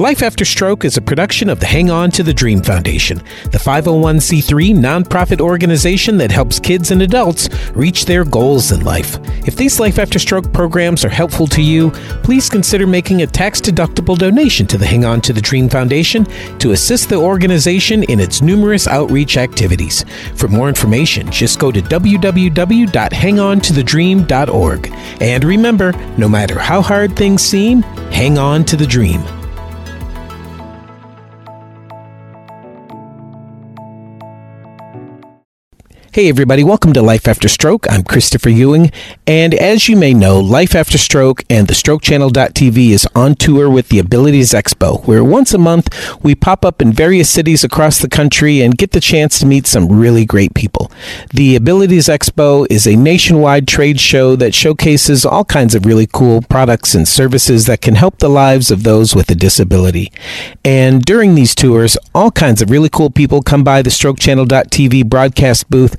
Life After Stroke is a production of the Hang On to the Dream Foundation, the 501c3 nonprofit organization that helps kids and adults reach their goals in life. If these Life After Stroke programs are helpful to you, please consider making a tax deductible donation to the Hang On to the Dream Foundation to assist the organization in its numerous outreach activities. For more information, just go to www.hangontothedream.org. And remember, no matter how hard things seem, hang on to the dream. Hey, everybody, welcome to Life After Stroke. I'm Christopher Ewing, and as you may know, Life After Stroke and the StrokeChannel.tv is on tour with the Abilities Expo, where once a month we pop up in various cities across the country and get the chance to meet some really great people. The Abilities Expo is a nationwide trade show that showcases all kinds of really cool products and services that can help the lives of those with a disability. And during these tours, all kinds of really cool people come by the StrokeChannel.tv broadcast booth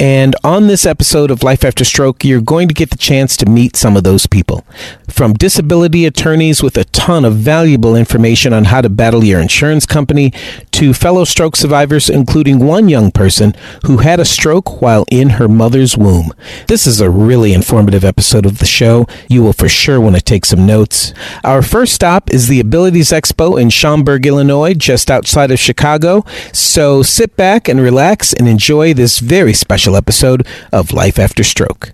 and on this episode of Life After Stroke, you're going to get the chance to meet some of those people. From disability attorneys with a ton of valuable information on how to battle your insurance company, to fellow stroke survivors, including one young person who had a stroke while in her mother's womb. This is a really informative episode of the show. You will for sure want to take some notes. Our first stop is the Abilities Expo in Schaumburg, Illinois, just outside of Chicago. So sit back and relax and enjoy this very special episode of Life After Stroke.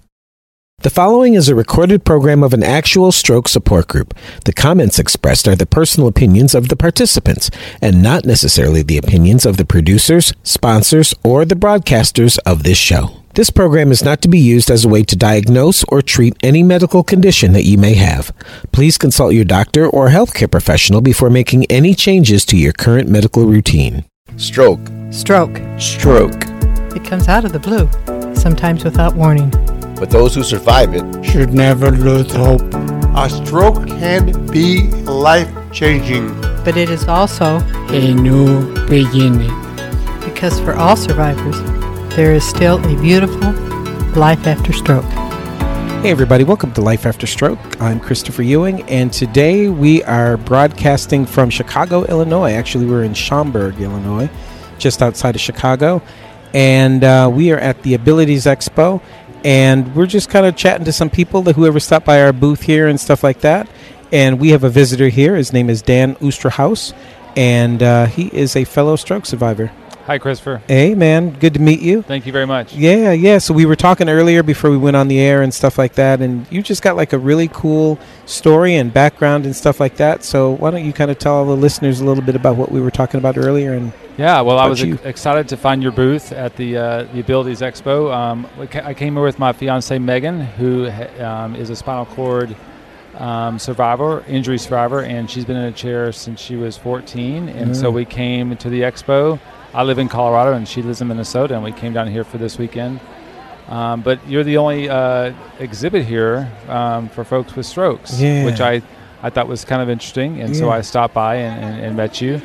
The following is a recorded program of an actual stroke support group. The comments expressed are the personal opinions of the participants and not necessarily the opinions of the producers, sponsors, or the broadcasters of this show. This program is not to be used as a way to diagnose or treat any medical condition that you may have. Please consult your doctor or healthcare professional before making any changes to your current medical routine. Stroke. Stroke. Stroke. It comes out of the blue, sometimes without warning. But those who survive it should never lose hope. A stroke can be life changing. But it is also a new beginning. Because for all survivors, there is still a beautiful life after stroke. Hey, everybody, welcome to Life After Stroke. I'm Christopher Ewing, and today we are broadcasting from Chicago, Illinois. Actually, we're in Schaumburg, Illinois, just outside of Chicago. And uh, we are at the Abilities Expo, and we're just kind of chatting to some people that whoever stopped by our booth here and stuff like that. And we have a visitor here. His name is Dan Oosterhuis, and uh, he is a fellow stroke survivor. Hi, Christopher. Hey, man. Good to meet you. Thank you very much. Yeah, yeah. So we were talking earlier before we went on the air and stuff like that, and you just got like a really cool story and background and stuff like that. So why don't you kind of tell all the listeners a little bit about what we were talking about earlier? And yeah, well, I was excited to find your booth at the uh, the Abilities Expo. Um, I came here with my fiance Megan, who um, is a spinal cord. Um, survivor, injury survivor, and she's been in a chair since she was 14. And mm. so we came to the expo I live in Colorado and she lives in Minnesota, and we came down here for this weekend. Um, but you're the only uh, exhibit here um, for folks with strokes, yeah. which I, I thought was kind of interesting, and yeah. so I stopped by and, and, and met you.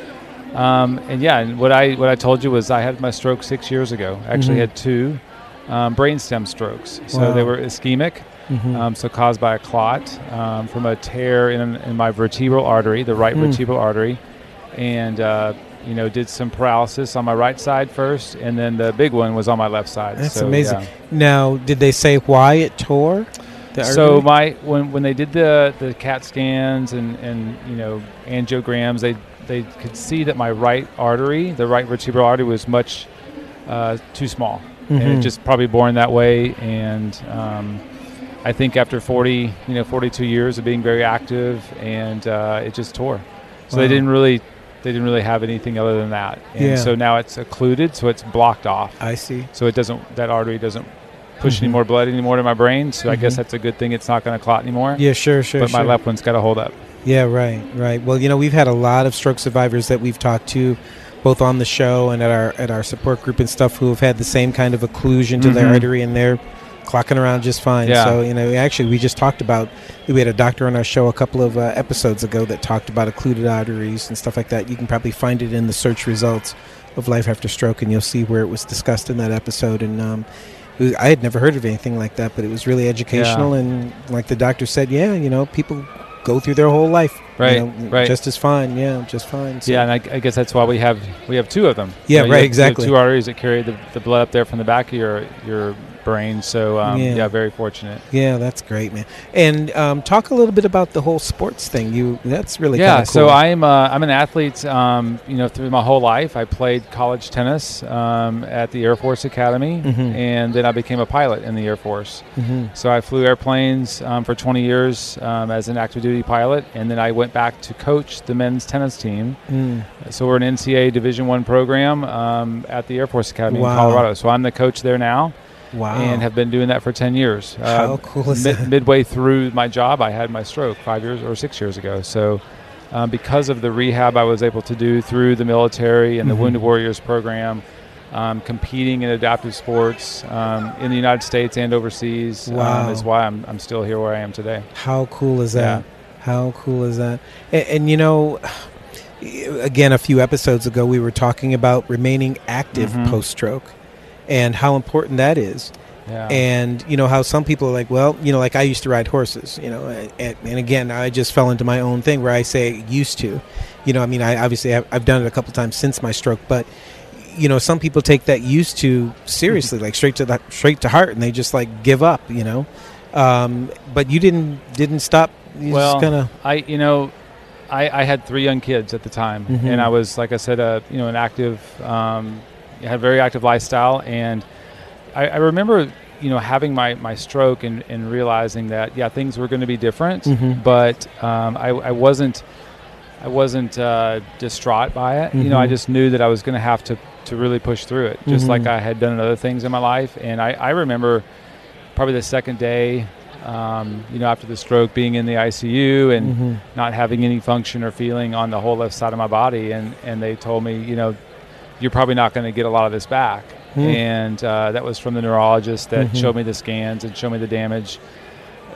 Um, and yeah, and what I what I told you was I had my stroke six years ago. I actually mm-hmm. had two um, brainstem strokes, so wow. they were ischemic, mm-hmm. um, so caused by a clot um, from a tear in, in, my vertebral artery, the right mm. vertebral artery, and uh, you know, did some paralysis on my right side first, and then the big one was on my left side. That's so, amazing. Yeah. Now, did they say why it tore? So my when when they did the the CAT scans and and you know angiograms, they they could see that my right artery, the right vertebral artery, was much uh, too small, mm-hmm. and it just probably born that way. And um, I think after 40, you know, 42 years of being very active, and uh, it just tore. So wow. they didn't really they didn't really have anything other than that. And yeah. so now it's occluded, so it's blocked off. I see. So it doesn't that artery doesn't push mm-hmm. any more blood anymore to my brain. So mm-hmm. I guess Mm-hmm. that's a good thing. It's not going to clot anymore. Yeah, sure, sure. But sure. my left one's got to hold up. Yeah, right, right. Well, you know, we've had a lot of stroke survivors that we've talked to, both on the show and at our at our support group and stuff, who have had the same kind of occlusion to mm-hmm. their artery, and they're clocking around just fine. Yeah. So you know, actually, we just talked about we had a doctor on our show a couple of uh, episodes ago that talked about occluded arteries and stuff like that. You can probably find it in the search results of life after stroke, and you'll see where it was discussed in that episode. And um, was, I had never heard of anything like that, but it was really educational. Yeah. And like the doctor said, yeah, you know, people go through their whole life, you Right, know, right. just as fine. Yeah, just fine. So- Yeah, and I, I guess that's why we have we have two of them. Yeah, You right, you have- you have exactly. Two arteries that carry the, the blood up there from the back of your your brain. So um, Yeah. yeah. very fortunate. Yeah, that's great, man. And um, talk a little bit about the whole sports thing. You that's really yeah, kinda so. I'm uh, I'm an athlete. Um, you know, through my whole life, I played college tennis um, at the Air Force Academy, Mhm. and then I became a pilot in the Air Force. Mhm. So I flew airplanes um, for 20 years um, as an active duty pilot, and then I went back to coach the men's tennis team. Mm. So we're an NCAA Division One program um, at the Air Force Academy Wow. in Colorado. So I'm the coach there now, Wow. and have been doing that for 10 years. How Uh, cool is mid- that? midway through my job, I had my stroke five years or six years ago. So, um, because of the rehab I was able to do through the military and the Mhm. Wounded Warriors program, um, competing in adaptive sports um, in the United States and overseas Wow. um, is why I'm, I'm still here where I am today. How cool is that? Yeah. How cool is that? And, and you know, again, a few episodes ago, we were talking about remaining active Mhm. post stroke and how important that is. Yeah. And you know how some people are like, well, you know, like I used to ride horses, you know, and, and again, I just fell into my own thing where I say used to, you know, I mean, I obviously have, I've done it a couple times since my stroke, but you know, some people take that used to seriously, like straight to the straight to heart, and they just like give up, you know. Um, but you didn't didn't stop. You well, just kind of I you know, I, I had three young kids at the time, Mhm. and I was like I said, uh, you know, an active, um, had a very active lifestyle, and I, I remember you know having my, my stroke and, and realizing that yeah things were going to be different, Mhm. but um, I, I wasn't I wasn't uh, distraught by it. You know, I Mhm. just knew that I was going to have to to really push through it, just Mhm. like I had done other things in my life. And I, I remember probably the second day, um, you know, after the stroke, being in the ICU and Mhm. not having any function or feeling on the whole left side of my body, and and they told me, you know, you're probably not going to get a lot of this back. Hmm. And uh, that was from the neurologist that Mhm. showed me the scans and showed me the damage,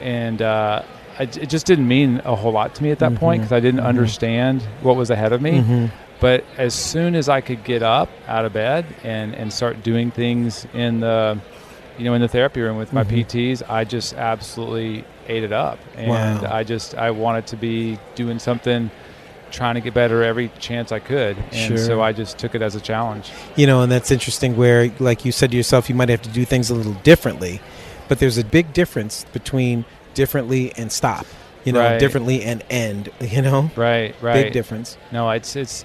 and uh, I, it just didn't mean a whole lot to me at that point Mhm. because I didn't Mhm. understand what was ahead of me. Mhm. But as soon as I could get up out of bed and, and start doing things in the, you know, in the therapy room with my Mhm. PTs, I just absolutely ate it up, and Wow. I just I wanted to be doing something, trying to get better every chance I could, and Sure. so I just took it as a challenge. you know, and that's interesting. Where, like you said to yourself, you might have to do things a little differently, but there's a big difference between differently and stop. You know, Right. differently and end. You know, Right, right. big difference. No, it's it's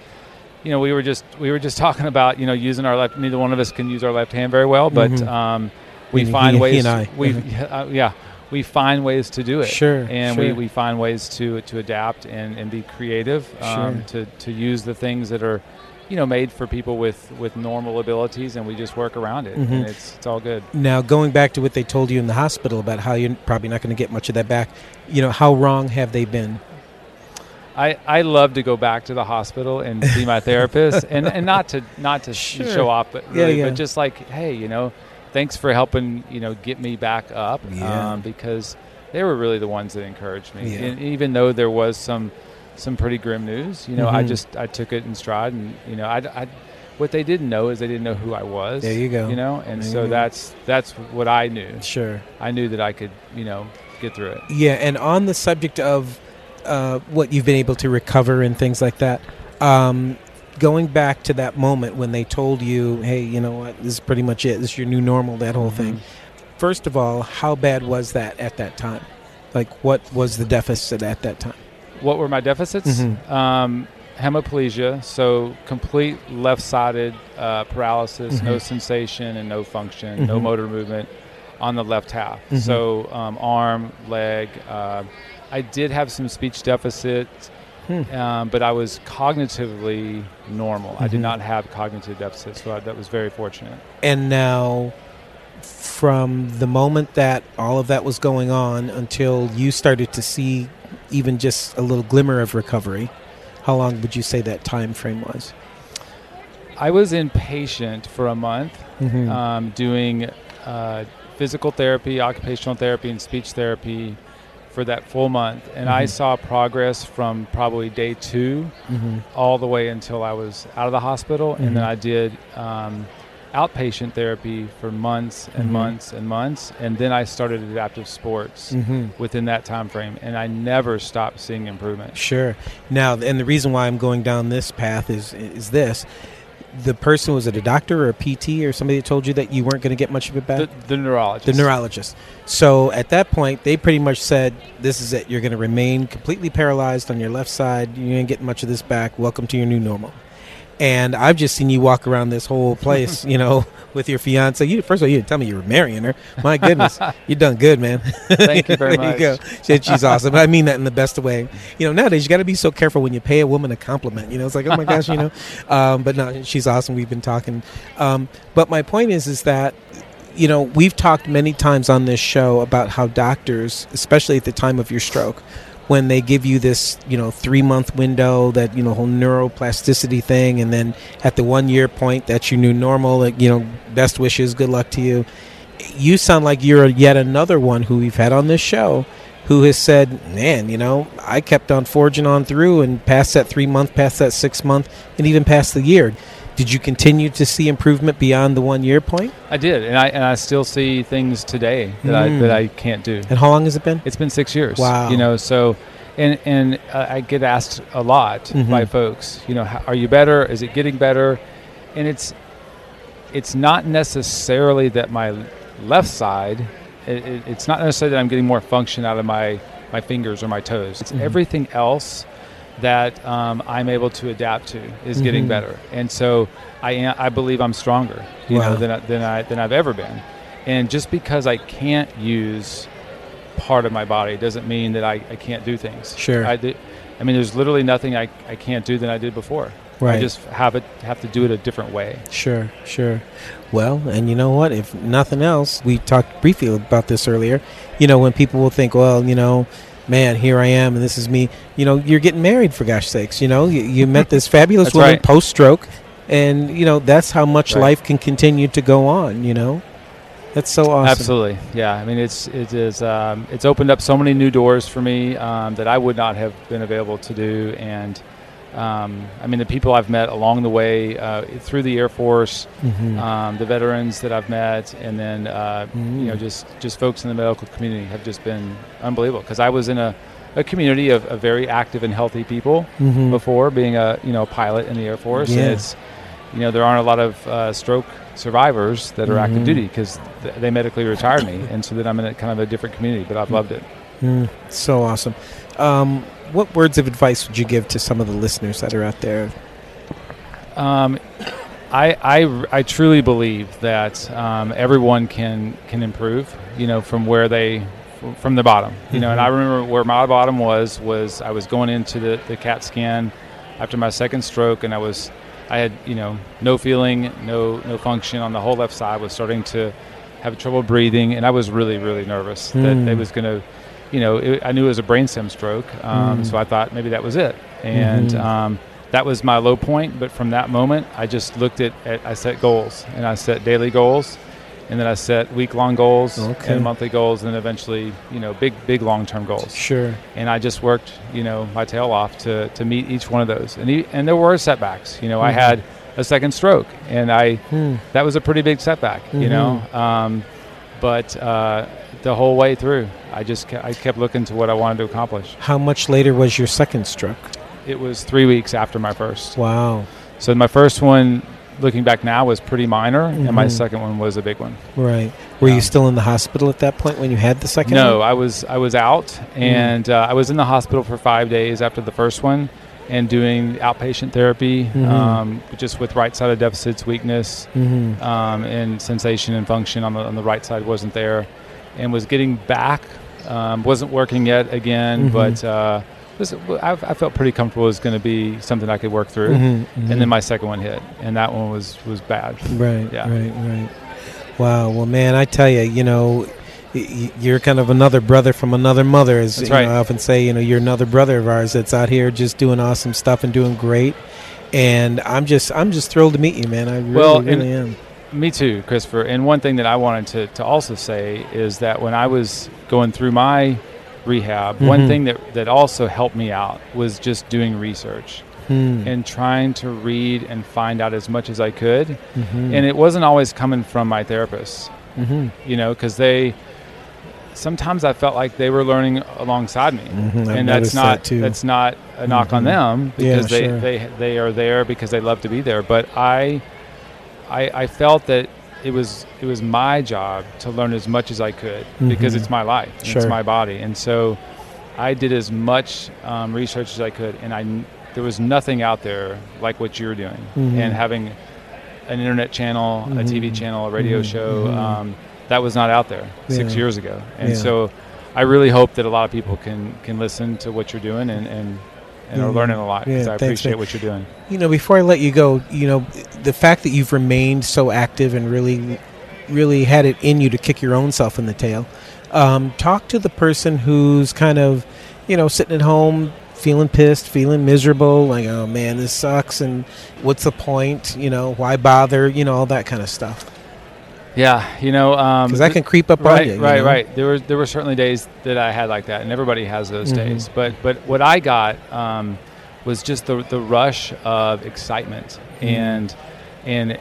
you know we were just we were just talking about you know using our left. Neither one of us can use our left hand very well, but Mhm. um, we He- he- find he ways. and I. We Mhm. uh, yeah we find ways to do it. Sure, and sure. we, we find ways to to adapt and, and be creative. Um, to to use the things that are you know made for people with with normal abilities, and we just work around it, Mhm. and it's it's all good. Now, going back to what they told you in the hospital about how you're probably not going to get much of that back, you know, how wrong have they been? I, I love to go back to the hospital and see my therapist and, and not to not to Sure. show off but Yeah, yeah. but just like hey you know thanks for helping you know get me back up Yeah. um, because they were really the ones that encouraged me Yeah. and even though there was some some pretty grim news you know I Mhm. just I took it in stride and you know I, I what they didn't know is they didn't know who I was There you go. you know and There so that's that's what I knew Sure. I knew that I could you know get through it Yeah, and on the subject of uh, what you've been able to recover and things like that, um, going back to that moment when they told you, "Hey, you know what? This is pretty much it. This is your new normal." That whole thing. First of all, how bad was that at that time? Like, what was the deficit at that time? What were my deficits? Mhm. Um, hemiplegia, so complete left-sided uh, paralysis, no Mhm. sensation and no function, no Mhm. motor movement on the left half. Mhm. So um, arm, leg. Uh, I did have some speech deficit, Hmm. um, but I was cognitively normal. I did Mhm. not have cognitive deficits, so I, that was very fortunate. And now, from the moment that all of that was going on until you started to see even just a little glimmer of recovery, how long would you say that time frame was? I was inpatient for a month. Mm-hmm. um, doing uh, physical therapy, occupational therapy, and speech therapy for that full month. And I Mhm. saw progress from probably day two mm-hmm. all the way until I was out of the hospital. And then Mhm. I did um, outpatient therapy for months and Mhm. months and months, and then I started adaptive sports Mm-hmm. within that time frame, and I never stopped seeing improvement. Sure. Now, and the reason why I'm going down this path is is this: the person was it a doctor or a PT or somebody that told you that you weren't going to get much of it back. The, the neurologist. The neurologist. So at that point, they pretty much said, "This is it. You're going to remain completely paralyzed on your left side. You ain't getting much of this back. Welcome to your new normal." And I've just seen you walk around this whole place, you know, with your fiance. You first of all, you didn't tell me you were marrying her. My goodness, you done good, man. Thank you very there You go. She- she's awesome. I mean that in the best way. You know, nowadays you got to be so careful when you pay a woman a compliment. You know, it's like, oh my gosh, you know. Um, but no, she's awesome. We've been talking. Um, but my point is, is that you know we've talked many times on this show about how doctors, especially at the time of your stroke, when they give you this, you know, three month window, that you know whole neuroplasticity thing, and then at the one year point, that's your new normal. Like, you know, best wishes, good luck to you. You sound like you're yet another one who we've had on this show who has said, "Man, you know, I kept on forging on through and past that three month, past that six month, and even past the year." Did you continue to see improvement beyond the one year point? I did, and I and I still see things today that I Mm. that I can't do. And how long has it been? It's been six years. Wow. You know, so and and uh, I get asked a lot Mhm. by folks. You know, how, are you better? Is it getting better? And it's it's not necessarily that my left side. It, it, it's not necessarily that I'm getting more function out of my my fingers or my toes. It's Mhm. everything else that um, I'm able to adapt to is getting Mhm. better, and so I am, I believe I'm stronger, you Wow. know, than I, than I than I've ever been. And just because I can't use part of my body doesn't mean that I, I can't do things. Sure. I, do, I mean, there's literally nothing I, I can't do than I did before. Right. I just have it have to do it a different way. Sure, sure. Well, and you know what? If nothing else, we talked briefly about this earlier. You know, when people will think, well, you know, man, here I am, and this is me. You know, you're getting married for gosh sakes. You know, you, you met this fabulous woman right. post stroke, and you know that's how much Right. life can continue to go on. You know, that's so awesome. Absolutely, yeah. I mean, it's it is um, it's opened up so many new doors for me um, that I would not have been available to do, and um, I mean, the people I've met along the way uh, through the Air Force, Mhm. um, the veterans that I've met, and then uh, you know Mm. just just folks in the medical community have just been unbelievable. Because I was in a, a community of, of very active and healthy people Mhm. before, being a you know pilot in the Air Force, Yeah. and it's you know there aren't a lot of uh, stroke survivors that are active duty because th- they medically retired me, and so then I'm in a kind of a different community. But I've loved it. Mm, so awesome. Um, what words of advice would you give to some of the listeners that are out there? Um, I, I, I truly believe that um, everyone can can improve. You know, from where they from the bottom. You know, and. I remember where my bottom was was I was going into the, the CAT scan after my second stroke, and I was I had you know no feeling, no no function on the whole left side. Was starting to have trouble breathing, and I was really really nervous Mm. that it was going to. You know, it, I knew it was a brainstem stroke, um, Mm. so I thought maybe that was it. And Mhm. um, that was my low point. But from that moment, I just looked at, at I set goals and I set daily goals, and then I set week long goals Okay. and monthly goals, and then eventually, you know, big big long term goals. Sure. And I just worked, you know, my tail off to to meet each one of those. And e- and there were setbacks. You know, I Mhm. had a second stroke, and I Hmm. that was a pretty big setback. You know, um, but uh, the whole way through, I just ke- I kept looking to what I wanted to accomplish. How much later was your second stroke? It was three weeks after my first. Wow. So my first one, looking back now, was pretty minor, and my Mhm. second one was a big one. Right. Were you still in the hospital at that point when you had the second? no, one? I was I was out, and uh, I was in the hospital for five days after the first one, and doing outpatient therapy, Mhm. um, just with right-sided deficits, weakness, Mhm. um, and sensation and function on the on the right side wasn't there, and was getting back, um, wasn't working yet again, Mhm. but. Uh, this, I, I felt pretty comfortable it was going to be something I could work through, Mhm, mhm. and then my second one hit, and that one was was bad. Right. Yeah. Right. Right. Wow. Well, man, I tell you, you know, you're kind of another brother from another mother. As right. know, I often say, you know, you're another brother of ours that's out here just doing awesome stuff and doing great. And I'm just, I'm just thrilled to meet you, man. I really, Well, really am. Me too, Christopher. And one thing that I wanted to, to also say is that when I was going through my rehab, Mhm. one thing that, that also helped me out was just doing research. Mm. and trying to read and find out as much as I could. Mhm. And it wasn't always coming from my therapist, Mhm. you know, because they sometimes I felt like they were learning alongside me, Mhm, and that's that not too. that's not a knock on Mhm. them Yeah, because they, sure. they they are there because they love to be there. But I, I I felt that it was it was my job to learn as much as I could because Mhm. it's my life, Sure. it's my body, and so I did as much um, research as I could, and I there was nothing out there like what you're doing, Mhm. and having an internet channel, a TV channel, a radio Mhm. show. Mhm. Um, that was not out there six years ago, and Yeah. so I really hope that a lot of people can can listen to what you're doing and and, and are learning a lot because Yeah, I thanks, appreciate man. what you're doing. You know, before I let you go, you know, the fact that you've remained so active and really, really had it in you to kick your own self in the tail. Um, talk to the person who's kind of, you know, sitting at home, feeling pissed, feeling miserable, like, oh man, this sucks, and what's the point? You know, why bother? You know, all that kind of stuff. Yeah, you know, um, Because that can creep up right, on you. you right, know? right. There were there were certainly days that I had like that, and everybody has those Mhm. days. But but what I got um, was just the the rush of excitement, Mhm. and and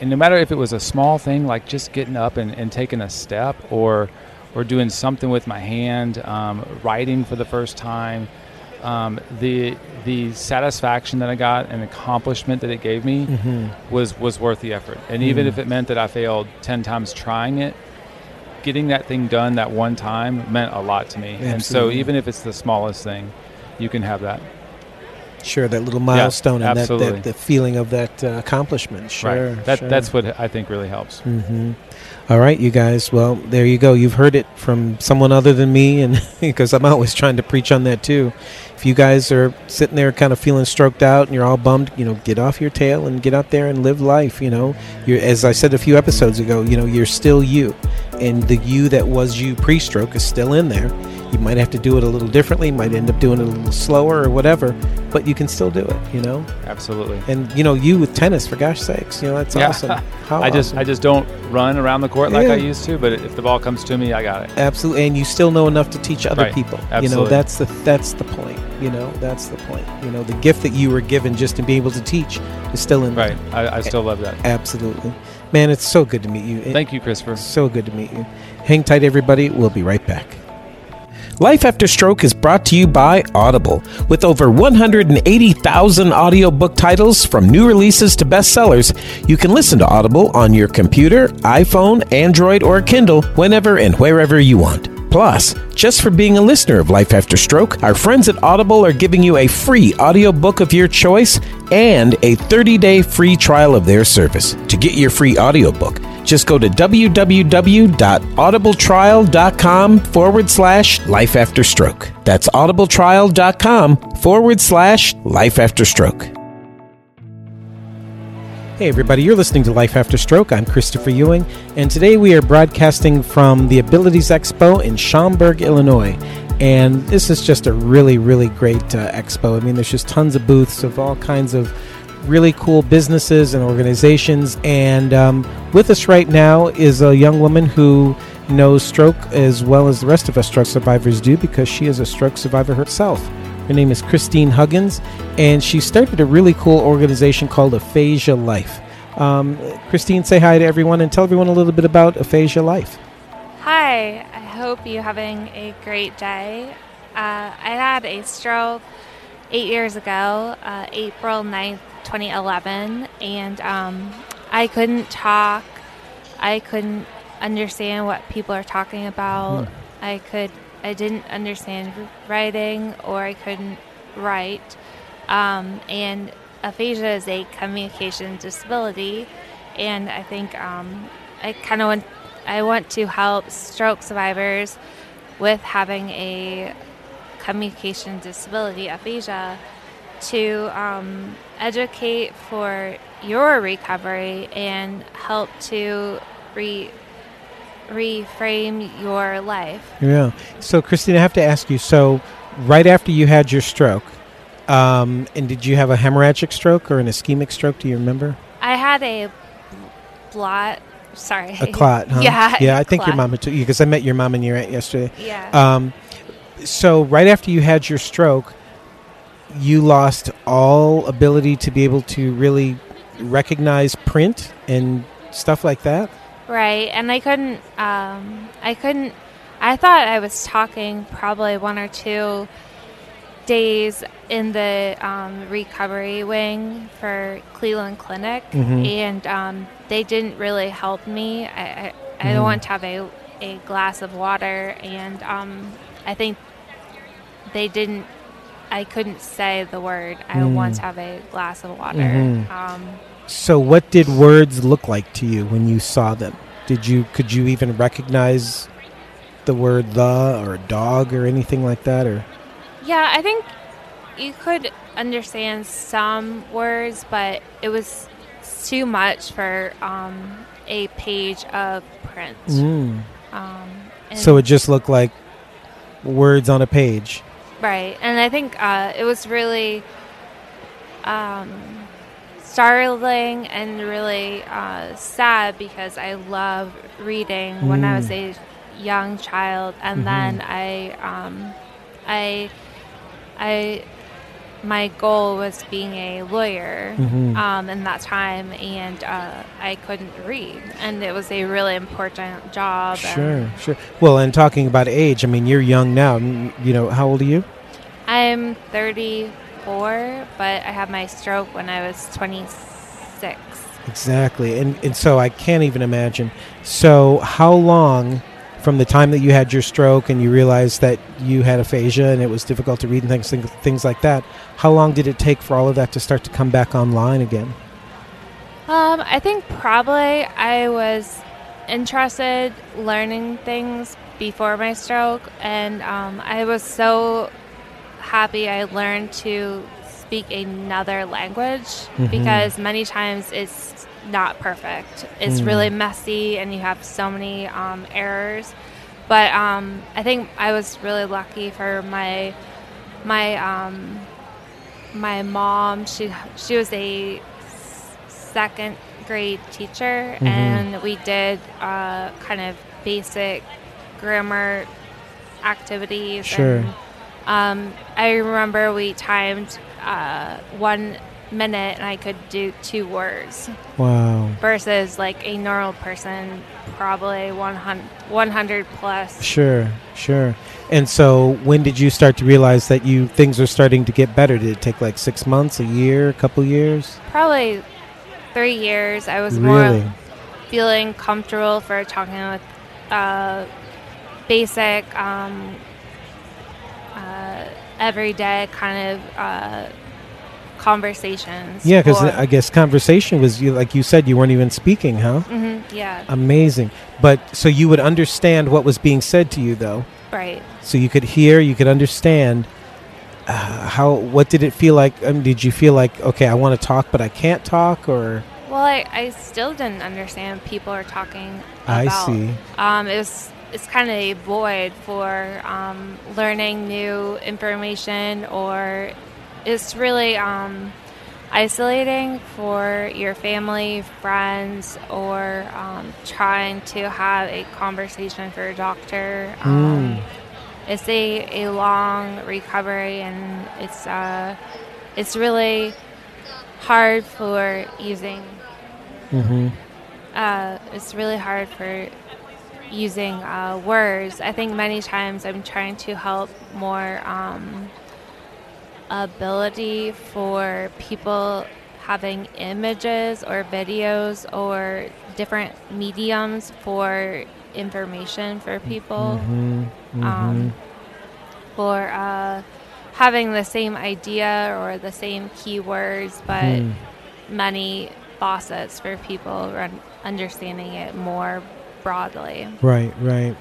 and no matter if it was a small thing like just getting up and, and taking a step, or or doing something with my hand, um, writing for the first time, um, the the satisfaction that I got and accomplishment that it gave me Mhm. was was worth the effort. And even Mm. if it meant that I failed ten times trying it, getting that thing done that one time meant a lot to me. And so even if it's the smallest thing, you can have that. Sure, that little milestone and that, absolutely. that the feeling of that uh, accomplishment. Sure, right. That sure. that's what I think really helps. hmm All right, you guys. Well, there you go. You've heard it from someone other than me, and because I'm always trying to preach on that too. If you guys are sitting there kind of feeling stroked out and you're all bummed, you know, get off your tail and get out there and live life. You know, you're, as I said a few episodes ago, you know, you're still you, and the you that was you pre-stroke is still in there. You might have to do it a little differently, might end up doing it a little slower or whatever, but you can still do it. You know, Absolutely. and you know, you with tennis, for gosh sakes, you know, that's Yeah. awesome. How I just awesome. I just don't run around the court like Yeah. I used to, but if the ball comes to me, I got it. Absolutely, and you still know enough to teach other Right. people. You know, that's the that's the point. You know, that's the point. You know, the gift that you were given just to be able to teach is still in Right. I, I still love that. Absolutely, man. It's so good to meet you. Thank you, Christopher. so good to meet you. Hang tight, everybody. We'll be right back. Life After Stroke is brought to you by Audible. With over 180,000 audiobook titles from new releases to bestsellers, you can listen to Audible on your computer, iPhone, Android, or Kindle whenever and wherever you want. Plus, just for being a listener of Life After Stroke, our friends at Audible are giving you a free audiobook of your choice and a 30-day free trial of their service. To get your free audiobook, just go to www.audibletrial.com forward slash life after stroke. That's audibletrial.com forward slash life after stroke. Hey, everybody, you're listening to Life After Stroke. I'm Christopher Ewing, and today we are broadcasting from the Abilities Expo in Schaumburg, Illinois. And this is just a really, really great uh, expo. I mean, there's just tons of booths of all kinds of really cool businesses and organizations. And um, with us right now is a young woman who knows stroke as well as the rest of us stroke survivors do because she is a stroke survivor herself. Her name is Christine Huggins, and she started a really cool organization called Aphasia Life. Um, Christine, say hi to everyone and tell everyone a little bit about Aphasia Life. Hi, I hope you're having a great day. Uh, I had a stroke eight years ago, uh, April 9th, 2011, and um, I couldn't talk. I couldn't understand what people are talking about. I could, I didn't understand writing, or I couldn't write. Um, and aphasia is a communication disability, and I think um, I kind of want I want to help stroke survivors with having a communication disability, aphasia, to um, educate for your recovery and help to re- reframe your life. Yeah. So, Christine, I have to ask you. So, right after you had your stroke, um, and did you have a hemorrhagic stroke or an ischemic stroke? Do you remember? I had a blot. Sorry. A clot, huh? Yeah. Yeah, I think your mom told you because I met your mom and your aunt yesterday. Yeah. Um, so right after you had your stroke, you lost all ability to be able to really recognize print and stuff like that. Right, and I couldn't. Um, I couldn't. I thought I was talking probably one or two days in the um, recovery wing for Cleveland Clinic, Mhm. and um, they didn't really help me. I, I, I Mhm. went to have a, a glass of water, and um, I think they didn't. I couldn't say the word. I Mm. want to have a glass of water. Mhm. Um, So, what did words look like to you when you saw them? Did you could you even recognize the word the or dog or anything like that? Or Yeah, I think you could understand some words, but it was too much for um, a page of print. Mm. Um, so it just looked like words on a page. Right, and I think uh, it was really um, startling and really uh, sad because I love reading when I was a young child, and Mhm. then I, um, I, I, my goal was being a lawyer Mhm. um, in that time, and uh, I couldn't read, and it was a really important job. Sure, sure. Well, and talking about age, I mean, you're young now. You know, how old are you? I'm 34, but I had my stroke when I was 26. Exactly. And and so I can't even imagine. So how long from the time that you had your stroke and you realized that you had aphasia and it was difficult to read and things, things like that, how long did it take for all of that to start to come back online again? Um, I think probably I was interested learning things before my stroke, and um, I was so happy I learned to speak another language Mhm. because many times it's not perfect. It's Mm. really messy, and you have so many um, errors. But um, I think I was really lucky for my my um, my mom. She she was a second grade teacher, Mhm. and we did uh, kind of basic grammar activities. Sure. And, um, I remember we timed uh, one minute, and I could do two words Wow. versus like a normal person, probably 100, 100 plus. Sure, sure. And so when did you start to realize that you things are starting to get better? Did it take like 6 months, a year, a couple years? Probably three years. I was Really? more feeling comfortable for talking with uh, basic, um, uh, everyday kind of uh, conversations. Yeah, cuz I guess conversation was you like you said you weren't even speaking, huh? Mhm, yeah, Amazing. But so you would understand what was being said to you though. right. So you could hear, you could understand uh, how what did it feel like? Um, did you feel like okay, I want to talk but I can't talk or Well, I, I still didn't understand people are talking I see. Um, it was it's kind of a void for um, learning new information, or it's really um, isolating for your family, friends, or um, trying to have a conversation for a doctor. Um, Mm. It's a, a long recovery, and it's uh, it's really hard for using Mhm. uh, it's really hard for using uh, words. I think many times I'm trying to help more um, ability for people having images or videos or different mediums for information for people. Mhm. Mhm. Um, for uh, having the same idea or the same keywords, but Hmm. many facets for people run, understanding it more broadly. Right, right.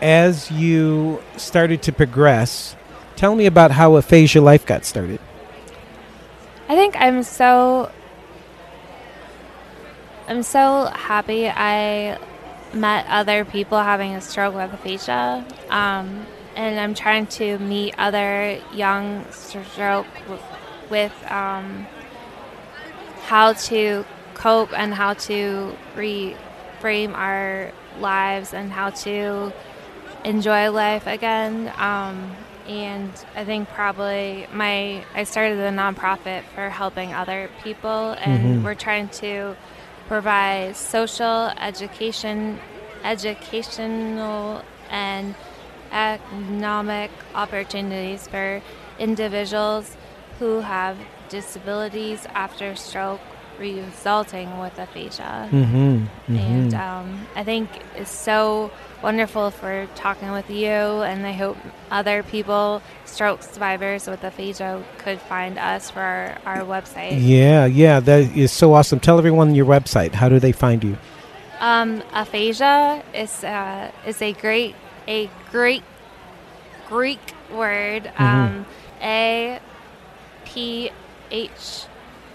As you started to progress, tell me about how aphasia life got started. I think I'm so I'm so happy I met other people having a stroke with aphasia, um, and I'm trying to meet other young stroke w- with um, how to cope and how to reframe our lives and how to enjoy life again. Um, and I think probably my I started a nonprofit for helping other people, and Mhm. we're trying to provide social education, educational, and economic opportunities for individuals who have disabilities after stroke resulting with aphasia. Mm-hmm. And um, I think it's so wonderful for talking with you, and I hope other people, stroke survivors with aphasia, could find us for our, our website. yeah, yeah, that is so awesome. Tell everyone your website. How do they find you? Um, aphasia is uh, is a great a great Greek word. Um, a P H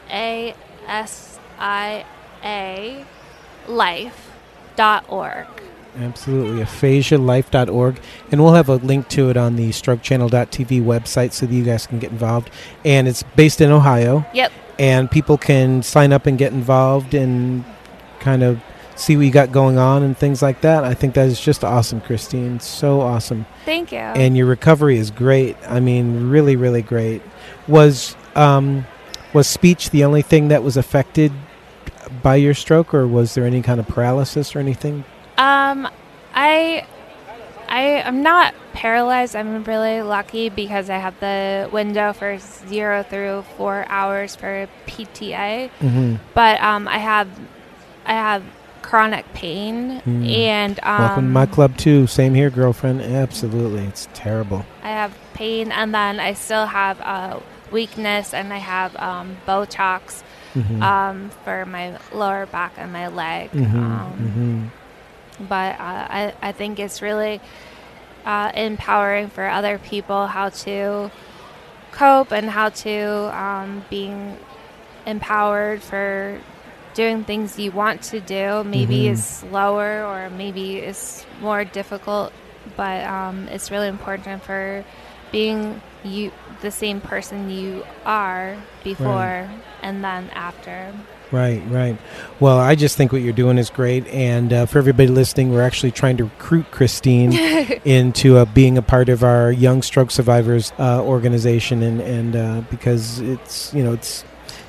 A S I A life dot org. Absolutely. aphasialife.org. And we'll have a link to it on the strokechannel.tv website so that you guys can get involved. And it's based in Ohio. Yep. And people can sign up and get involved and kind of see what you got going on and things like that. I think that is just awesome, Christine. So awesome. Thank you. And your recovery is great. I mean, really, really great. Was um, was speech the only thing that was affected by your stroke, or was there any kind of paralysis or anything? Um, I, I am not paralyzed. I'm really lucky because I have the window for zero through four hours for PTA. Mm-hmm. But um, I have, I have chronic pain, Mm. and um, Welcome to my club too. Same here, girlfriend. Absolutely, it's terrible. I have pain, and then I still have uh, weakness, and I have um, Botox Mhm. um, for my lower back and my leg. Mhm, Um, but uh, I, I think it's really uh, empowering for other people how to cope and how to um, being empowered for doing things you want to do. Maybe Mhm. is slower or maybe it's more difficult, but um, it's really important for being you the same person you are before and then after. Right, right. Well, I just think what you're doing is great, and uh, for everybody listening, we're actually trying to recruit Christine into uh, being a part of our Young Stroke Survivors uh, organization, and and uh, because it's you know it's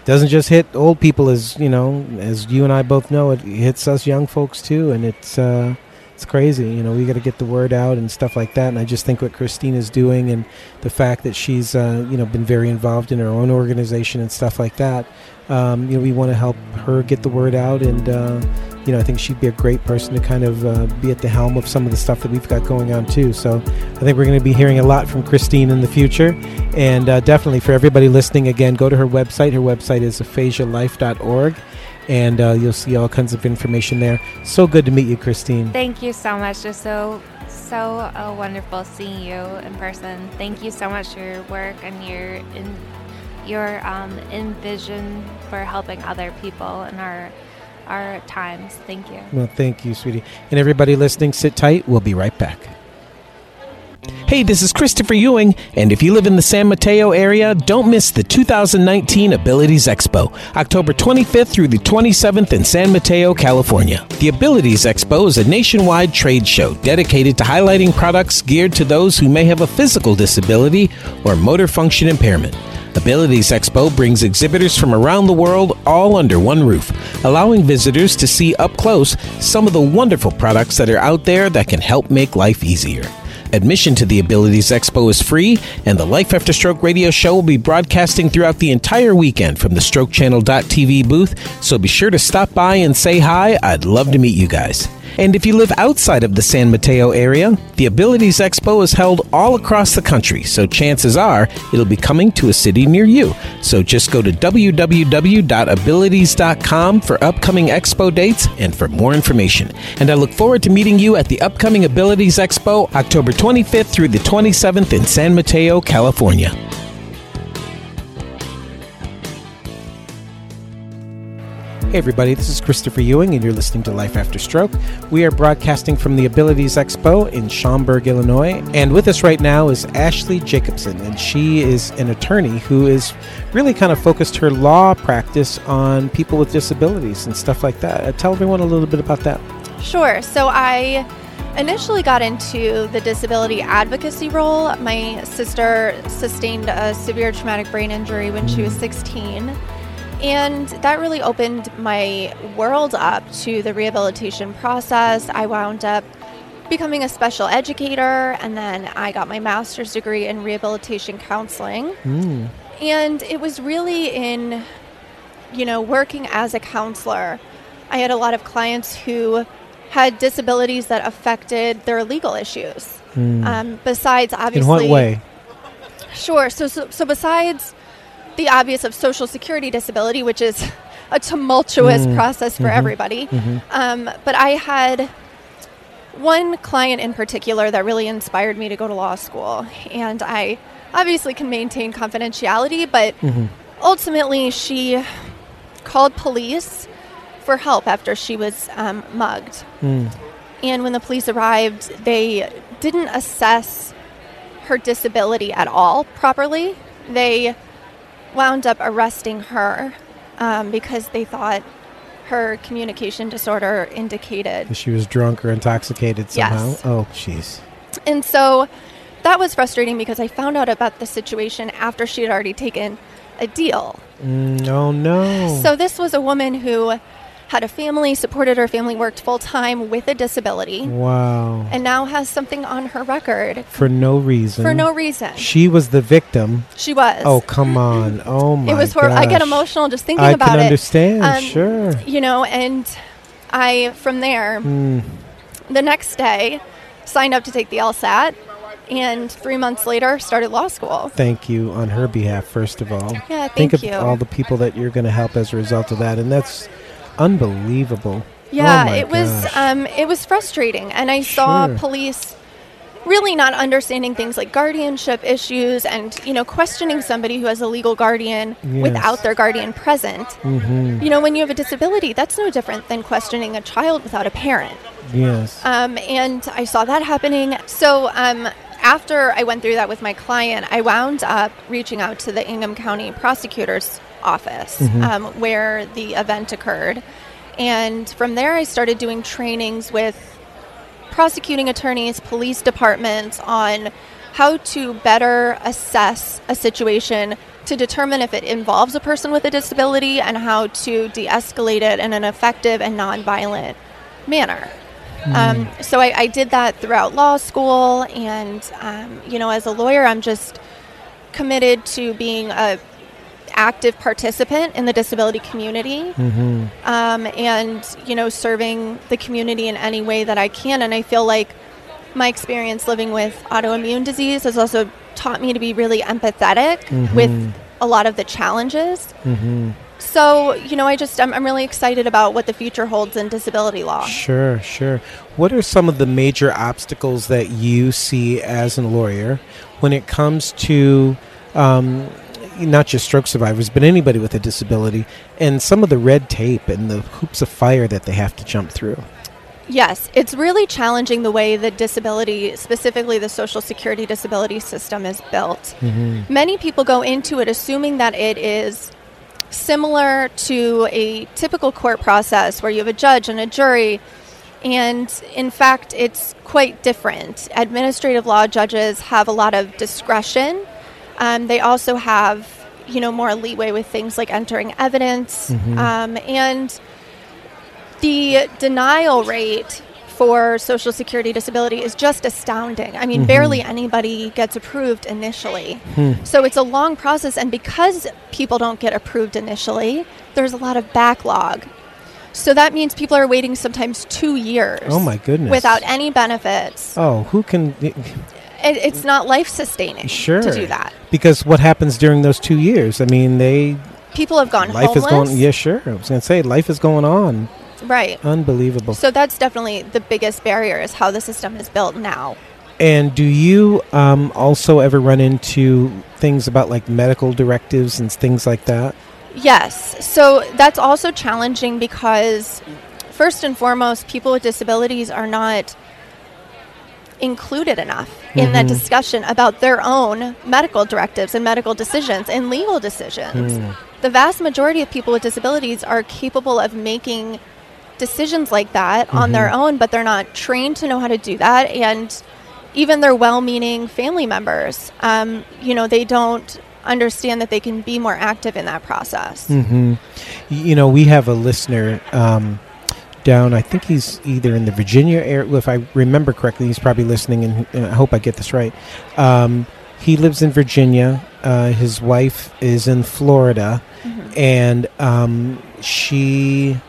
doesn't just hit old people as you know as you and I both know it hits us young folks too, and it's uh, it's crazy. You know, we got to get the word out and stuff like that. And I just think what Christine is doing, and the fact that she's uh, you know been very involved in her own organization and stuff like that. Um, you know, we want to help her get the word out, and uh, you know, I think she'd be a great person to kind of uh, be at the helm of some of the stuff that we've got going on too. So I think we're going to be hearing a lot from Christine in the future, and uh, definitely for everybody listening, again, go to her website. Her website is aphasialife.org, and uh, you'll see all kinds of information there. So good to meet you, Christine. Thank you so much. It's so so uh, wonderful seeing you in person. Thank you so much for your work and your in your um, envision for helping other people in our our times. Thank you. Well, thank you, sweetie. And everybody listening, sit tight. We'll be right back. Hey, this is Christopher Ewing, and if you live in the San Mateo area, don't miss the 2019 Abilities Expo, October 25th through the 27th in San Mateo, California. The Abilities Expo is a nationwide trade show dedicated to highlighting products geared to those who may have a physical disability or motor function impairment. Abilities Expo brings exhibitors from around the world all under one roof, allowing visitors to see up close some of the wonderful products that are out there that can help make life easier. Admission to the Abilities Expo is free, and the Life After Stroke radio show will be broadcasting throughout the entire weekend from the strokechannel.tv booth, so be sure to stop by and say hi. I'd love to meet you guys. And if you live outside of the San Mateo area, the Abilities Expo is held all across the country, so chances are it'll be coming to a city near you. So just go to www.abilities.com for upcoming expo dates and for more information. And I look forward to meeting you at the upcoming Abilities Expo October 25th through the 27th in San Mateo, California. Hey, everybody, this is Christopher Ewing, and you're listening to Life After Stroke. We are broadcasting from the Abilities Expo in Schaumburg, Illinois. And with us right now is Ashley Jacobson, and she is an attorney who is really kind of focused her law practice on people with disabilities and stuff like that. Uh, tell everyone a little bit about that. Sure. So I initially got into the disability advocacy role. My sister sustained a severe traumatic brain injury when she was 16. And that really opened my world up to the rehabilitation process. I wound up becoming a special educator, and then I got my master's degree in rehabilitation counseling. Mm. And it was really in, you know, working as a counselor. I had a lot of clients who had disabilities that affected their legal issues. Mm. Um, besides, In obviously, what way? Sure. So, so, so besides the obvious of social security disability, which is a tumultuous Mm, process for mhm, everybody, mhm. um, but I had one client in particular that really inspired me to go to law school, and I obviously can maintain confidentiality, but Mhm. ultimately she called police for help after she was um, mugged. Mm. And when the police arrived, they didn't assess her disability at all properly. They wound up arresting her um, because they thought her communication disorder indicated. She was drunk or intoxicated somehow. Yes. Oh, jeez. And so that was frustrating because I found out about the situation after she had already taken a deal. Mm, oh no. So this was a woman who had a family, supported her family, worked full time with a disability, wow. and now has something on her record For no reason. for no reason. She was the victim. She was. Oh come on. Oh my. it was horrible. I get emotional just thinking I about can it. I understand. Um, sure. You know, and I from there Mm. the next day signed up to take the LSAT, and three months later started law school. Thank you on her behalf, first of all. Yeah, thank Think thank of you. all the people that you're going to help as a result of that, and that's unbelievable. Yeah, Oh it was um, it was frustrating, and I saw Sure. police really not understanding things like guardianship issues, and you know, questioning somebody who has a legal guardian Yes. without their guardian present. hmm You know, when you have a disability, that's no different than questioning a child without a parent. Yes. Um, and I saw that happening. So um, after I went through that with my client, I wound up reaching out to the Ingham County Prosecutor's Office Mhm. um, where the event occurred. And from there, I started doing trainings with prosecuting attorneys, police departments on how to better assess a situation to determine if it involves a person with a disability and how to de escalate it in an effective and nonviolent manner. Um, so I, I did that throughout law school, and um, you know, as a lawyer, I'm just committed to being a active participant in the disability community hmm um, and you know serving the community in any way that I can. And I feel like my experience living with autoimmune disease has also taught me to be really empathetic Mhm. with a lot of the challenges. hmm So you know, I just I'm, I'm really excited about what the future holds in disability law. Sure, sure. What are some of the major obstacles that you see as a lawyer when it comes to um, not just stroke survivors, but anybody with a disability, and some of the red tape and the hoops of fire that they have to jump through? Yes, it's really challenging the way the disability, specifically the Social Security disability system, is built. Mhm. Many people go into it assuming that it is similar to a typical court process where you have a judge and a jury. And in fact, it's quite different. Administrative law judges have a lot of discretion. Um, they also have, you know, more leeway with things like entering evidence. Mhm. Um, and the denial rate for Social Security disability is just astounding. I mean, Mhm. barely anybody gets approved initially. Hmm. So it's a long process, and because people don't get approved initially, there's a lot of backlog. So that means people are waiting sometimes two years Oh my goodness! without any benefits. Oh, who can? It, it's not life sustaining Sure. to do that. Because what happens during those two years? I mean, they People have gone life homeless. is going. Yeah, sure. I was going to say life is going on. Right. Unbelievable. So that's definitely the biggest barrier is how the system is built now. And do you um, also ever run into things about like medical directives and things like that? Yes. So that's also challenging because, first and foremost, people with disabilities are not included enough in that Mhm. discussion about their own medical directives and medical decisions and legal decisions. Hmm. The vast majority of people with disabilities are capable of making decisions like that on their own, but they're not trained to know how to do that. And even their well meaning family members, um, you know, they don't understand that they can be more active in that process. hmm You know, we have a listener um, down. I think he's either in the Virginia area. If I remember correctly, he's probably listening, and, and I hope I get this right. Um, he lives in Virginia. Uh, his wife is in Florida, and um, she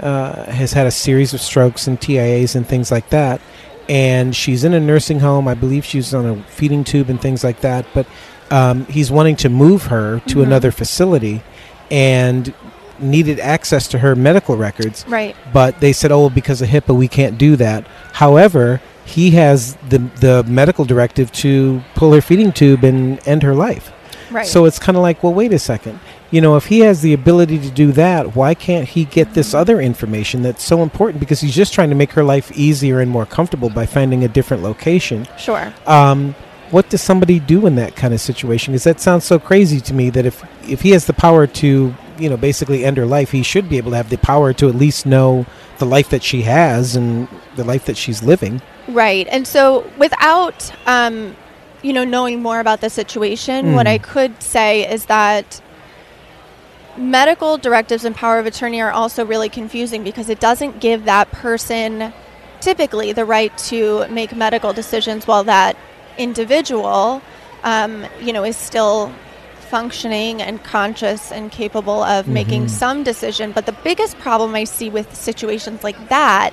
uh, has had a series of strokes and TIAs and things like that. And she's in a nursing home. I believe she's on a feeding tube and things like that. But um, he's wanting to move her to another facility and needed access to her medical records. Right. But they said, oh, because of HIPAA, we can't do that. However, he has the, the medical directive to pull her feeding tube and end her life. Right. So it's kind of like, well, wait a second. You know, if he has the ability to do that, why can't he get this other information that's so important? Because he's just trying to make her life easier and more comfortable by finding a different location. sure. Um, what does somebody do in that kind of situation? Because that sounds so crazy to me that if if he has the power to, you know, basically end her life, he should be able to have the power to at least know the life that she has and the life that she's living. Right. And so without um, you know knowing more about the situation, what Mm. I could say is that medical directives and power of attorney are also really confusing because it doesn't give that person typically the right to make medical decisions while that individual um, you know is still functioning and conscious and capable of mm-hmm. making some decision but the biggest problem i see with situations like that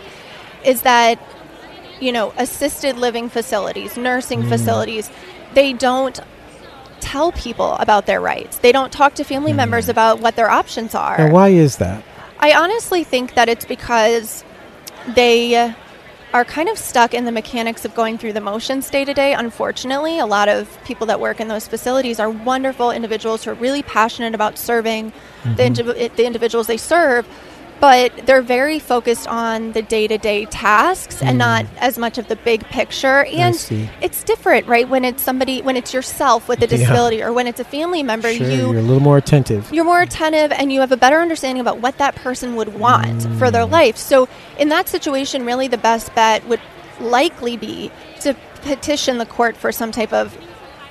is that you know, assisted living facilities, nursing mm. facilities, they don't tell people about their rights. They don't talk to family mm. members about what their options are. Now, why is that? I honestly think that it's because they are kind of stuck in the mechanics of going through the motions day to day. Unfortunately, a lot of people that work in those facilities are wonderful individuals who are really passionate about serving the, mm-hmm. indiv- the individuals they serve, but they're very focused on the day to day tasks and mm. not as much of the big picture. And it's different, right? When it's somebody, when it's yourself with a Yeah. disability or when it's a family member, Sure, you you're a little more attentive. you're more attentive and you have a better understanding about what that person would want mm. for their life. So, in that situation, really the best bet would likely be to petition the court for some type of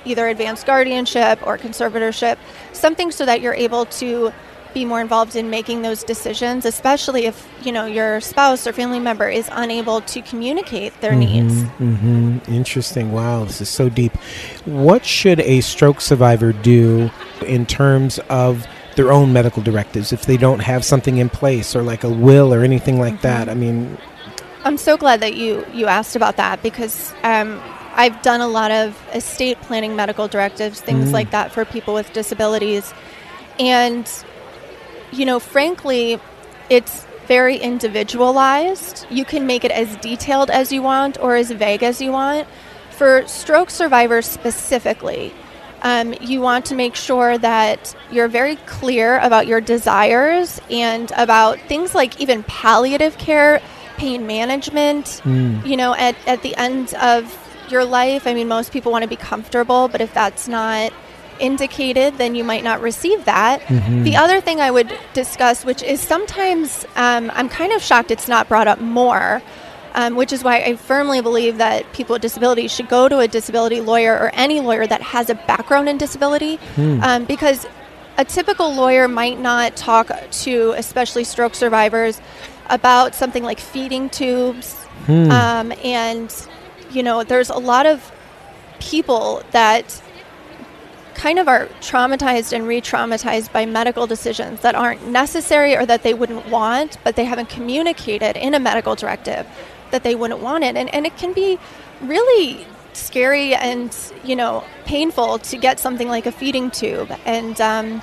either advanced guardianship or conservatorship, something so that you're able to be more involved in making those decisions, especially if, you know, your spouse or family member is unable to communicate their needs. hmm Interesting. Wow, this is so deep. What should a stroke survivor do in terms of their own medical directives if they don't have something in place or like a will or anything like that? I mean, I'm so glad that you you asked about that because um, I've done a lot of estate planning medical directives, things like that for people with disabilities, and you know, frankly, it's very individualized. You can make it as detailed as you want or as vague as you want. For stroke survivors specifically, um, you want to make sure that you're very clear about your desires and about things like even palliative care, pain management. You know, at, at the end of your life, I mean, most people want to be comfortable, but if that's not indicated, then you might not receive that. The other thing I would discuss, which is sometimes um, I'm kind of shocked it's not brought up more, um, which is why I firmly believe that people with disabilities should go to a disability lawyer or any lawyer that has a background in disability, um, because a typical lawyer might not talk to, especially stroke survivors, about something like feeding tubes, um, and you know, there's a lot of people that kind of are traumatized and re-traumatized by medical decisions that aren't necessary or that they wouldn't want, but they haven't communicated in a medical directive that they wouldn't want it. And, and it can be really scary and, you know, painful to get something like a feeding tube. And um,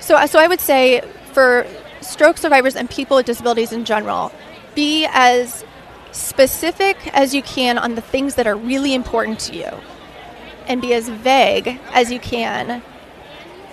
so, so I would say for stroke survivors and people with disabilities in general, be as specific as you can on the things that are really important to you and be as vague as you can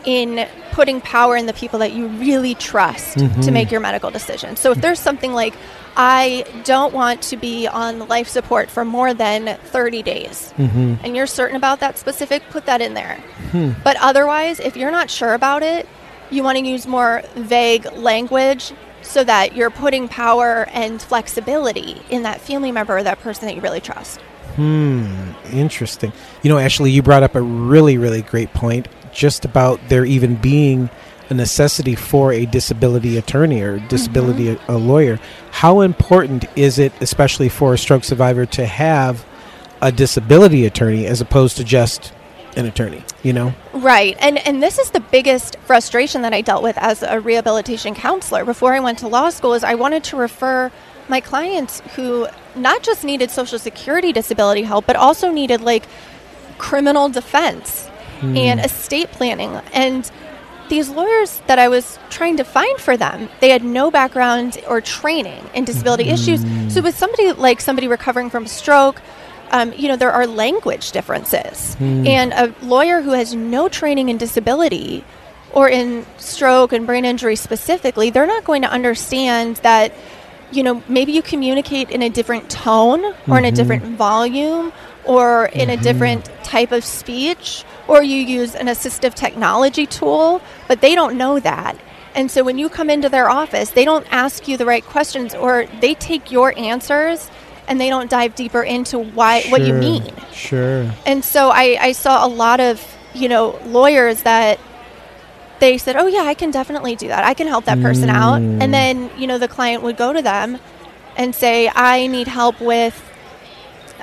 in putting power in the people that you really trust to mm-hmm. make your medical decisions. So if there's something like, I don't want to be on life support for more than 30 days, mm-hmm. and you're certain about that specific, put that in there. Hmm. But otherwise, if you're not sure about it, you want to use more vague language so that you're putting power and flexibility in that family member or that person that you really trust. Hmm, interesting. You know, Ashley, you brought up a really, really great point just about there even being a necessity for a disability attorney or disability Mm-hmm. a, a lawyer. How important is it, especially for a stroke survivor, to have a disability attorney as opposed to just an attorney? You know? Right. And and this is the biggest frustration that I dealt with as a rehabilitation counselor before I went to law school is I wanted to refer my clients who not just needed social security disability help but also needed like criminal defense hmm. and estate planning and these lawyers that I was trying to find for them, they had no background or training in disability hmm. issues. So with somebody like somebody recovering from stroke, um, you know, there are language differences. Hmm. And a lawyer who has no training in disability or in stroke and brain injury specifically, they're not going to understand that, you know, maybe you communicate in a different tone or in a mm-hmm. different volume or in a mm-hmm. different type of speech or you use an assistive technology tool, but they don't know that. And so when you come into their office, they don't ask you the right questions or they take your answers and they don't dive deeper into why what you mean. Sure. And so I, I saw a lot of, you know, lawyers that they said, oh, yeah, I can definitely do that. I can help that person out. Mm. And then, you know, the client would go to them and say, I need help with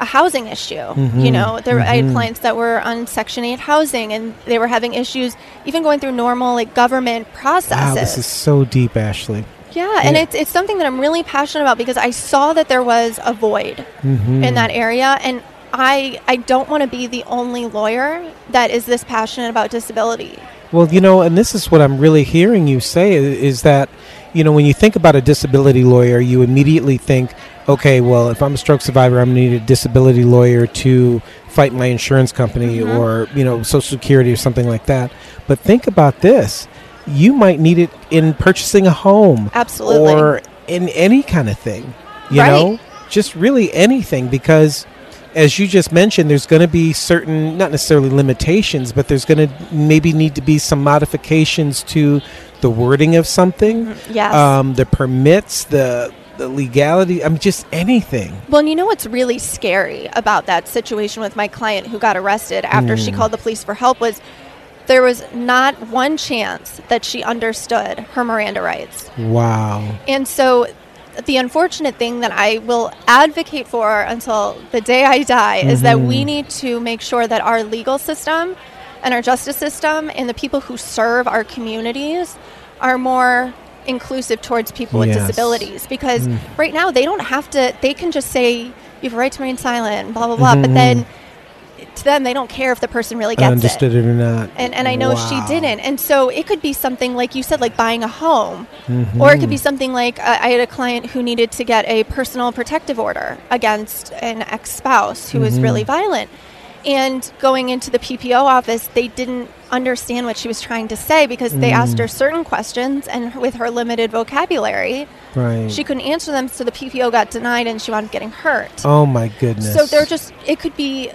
a housing issue. You Mhm, know, there I had mhm. clients that were on Section 8 housing and they were having issues even going through normal like government processes. Wow, this is so deep, Ashley. Yeah, and Yeah. it's it's something that I'm really passionate about because I saw that there was a void Mhm. in that area and I I don't want to be the only lawyer that is this passionate about disability. Well, you know, and this is what I'm really hearing you say is that, you know, when you think about a disability lawyer, you immediately think, okay, well, if I'm a stroke survivor, I'm going to need a disability lawyer to fight my insurance company Mhm. or, you know, Social Security or something like that. But think about this you might need it in purchasing a home Absolutely. or in any kind of thing, you Right. know, just really anything because as you just mentioned, there's going to be certain, not necessarily limitations, but there's going to maybe need to be some modifications to the wording of something, yes. um, the permits, the the legality. I mean, just anything. Well, and you know what's really scary about that situation with my client who got arrested after she Mm. called the police for help was there was not one chance that she understood her Miranda rights. Wow. And so the unfortunate thing that I will advocate for until the day I die is that we Mhm. need to make sure that our legal system and our justice system and the people who serve our communities are more inclusive towards people with Yes. disabilities because Mm. right now they don't have to they can just say you have a right to remain silent blah blah blah Mhm. but then to them they don't care if the person really gets it Understood it. or not. and, and I know she didn't. And so it could be something like you said, like buying a home. Mhm. Or it could be something like uh, I had a client who needed to get a personal protective order against an ex spouse who was Mhm. really violent. And going into the PPO office, they didn't understand what she was trying to say because they asked Mm. her certain questions, and with her limited vocabulary, right. she couldn't answer them. So the PPO got denied, and she wound up getting hurt. oh my goodness. So they're just, it could be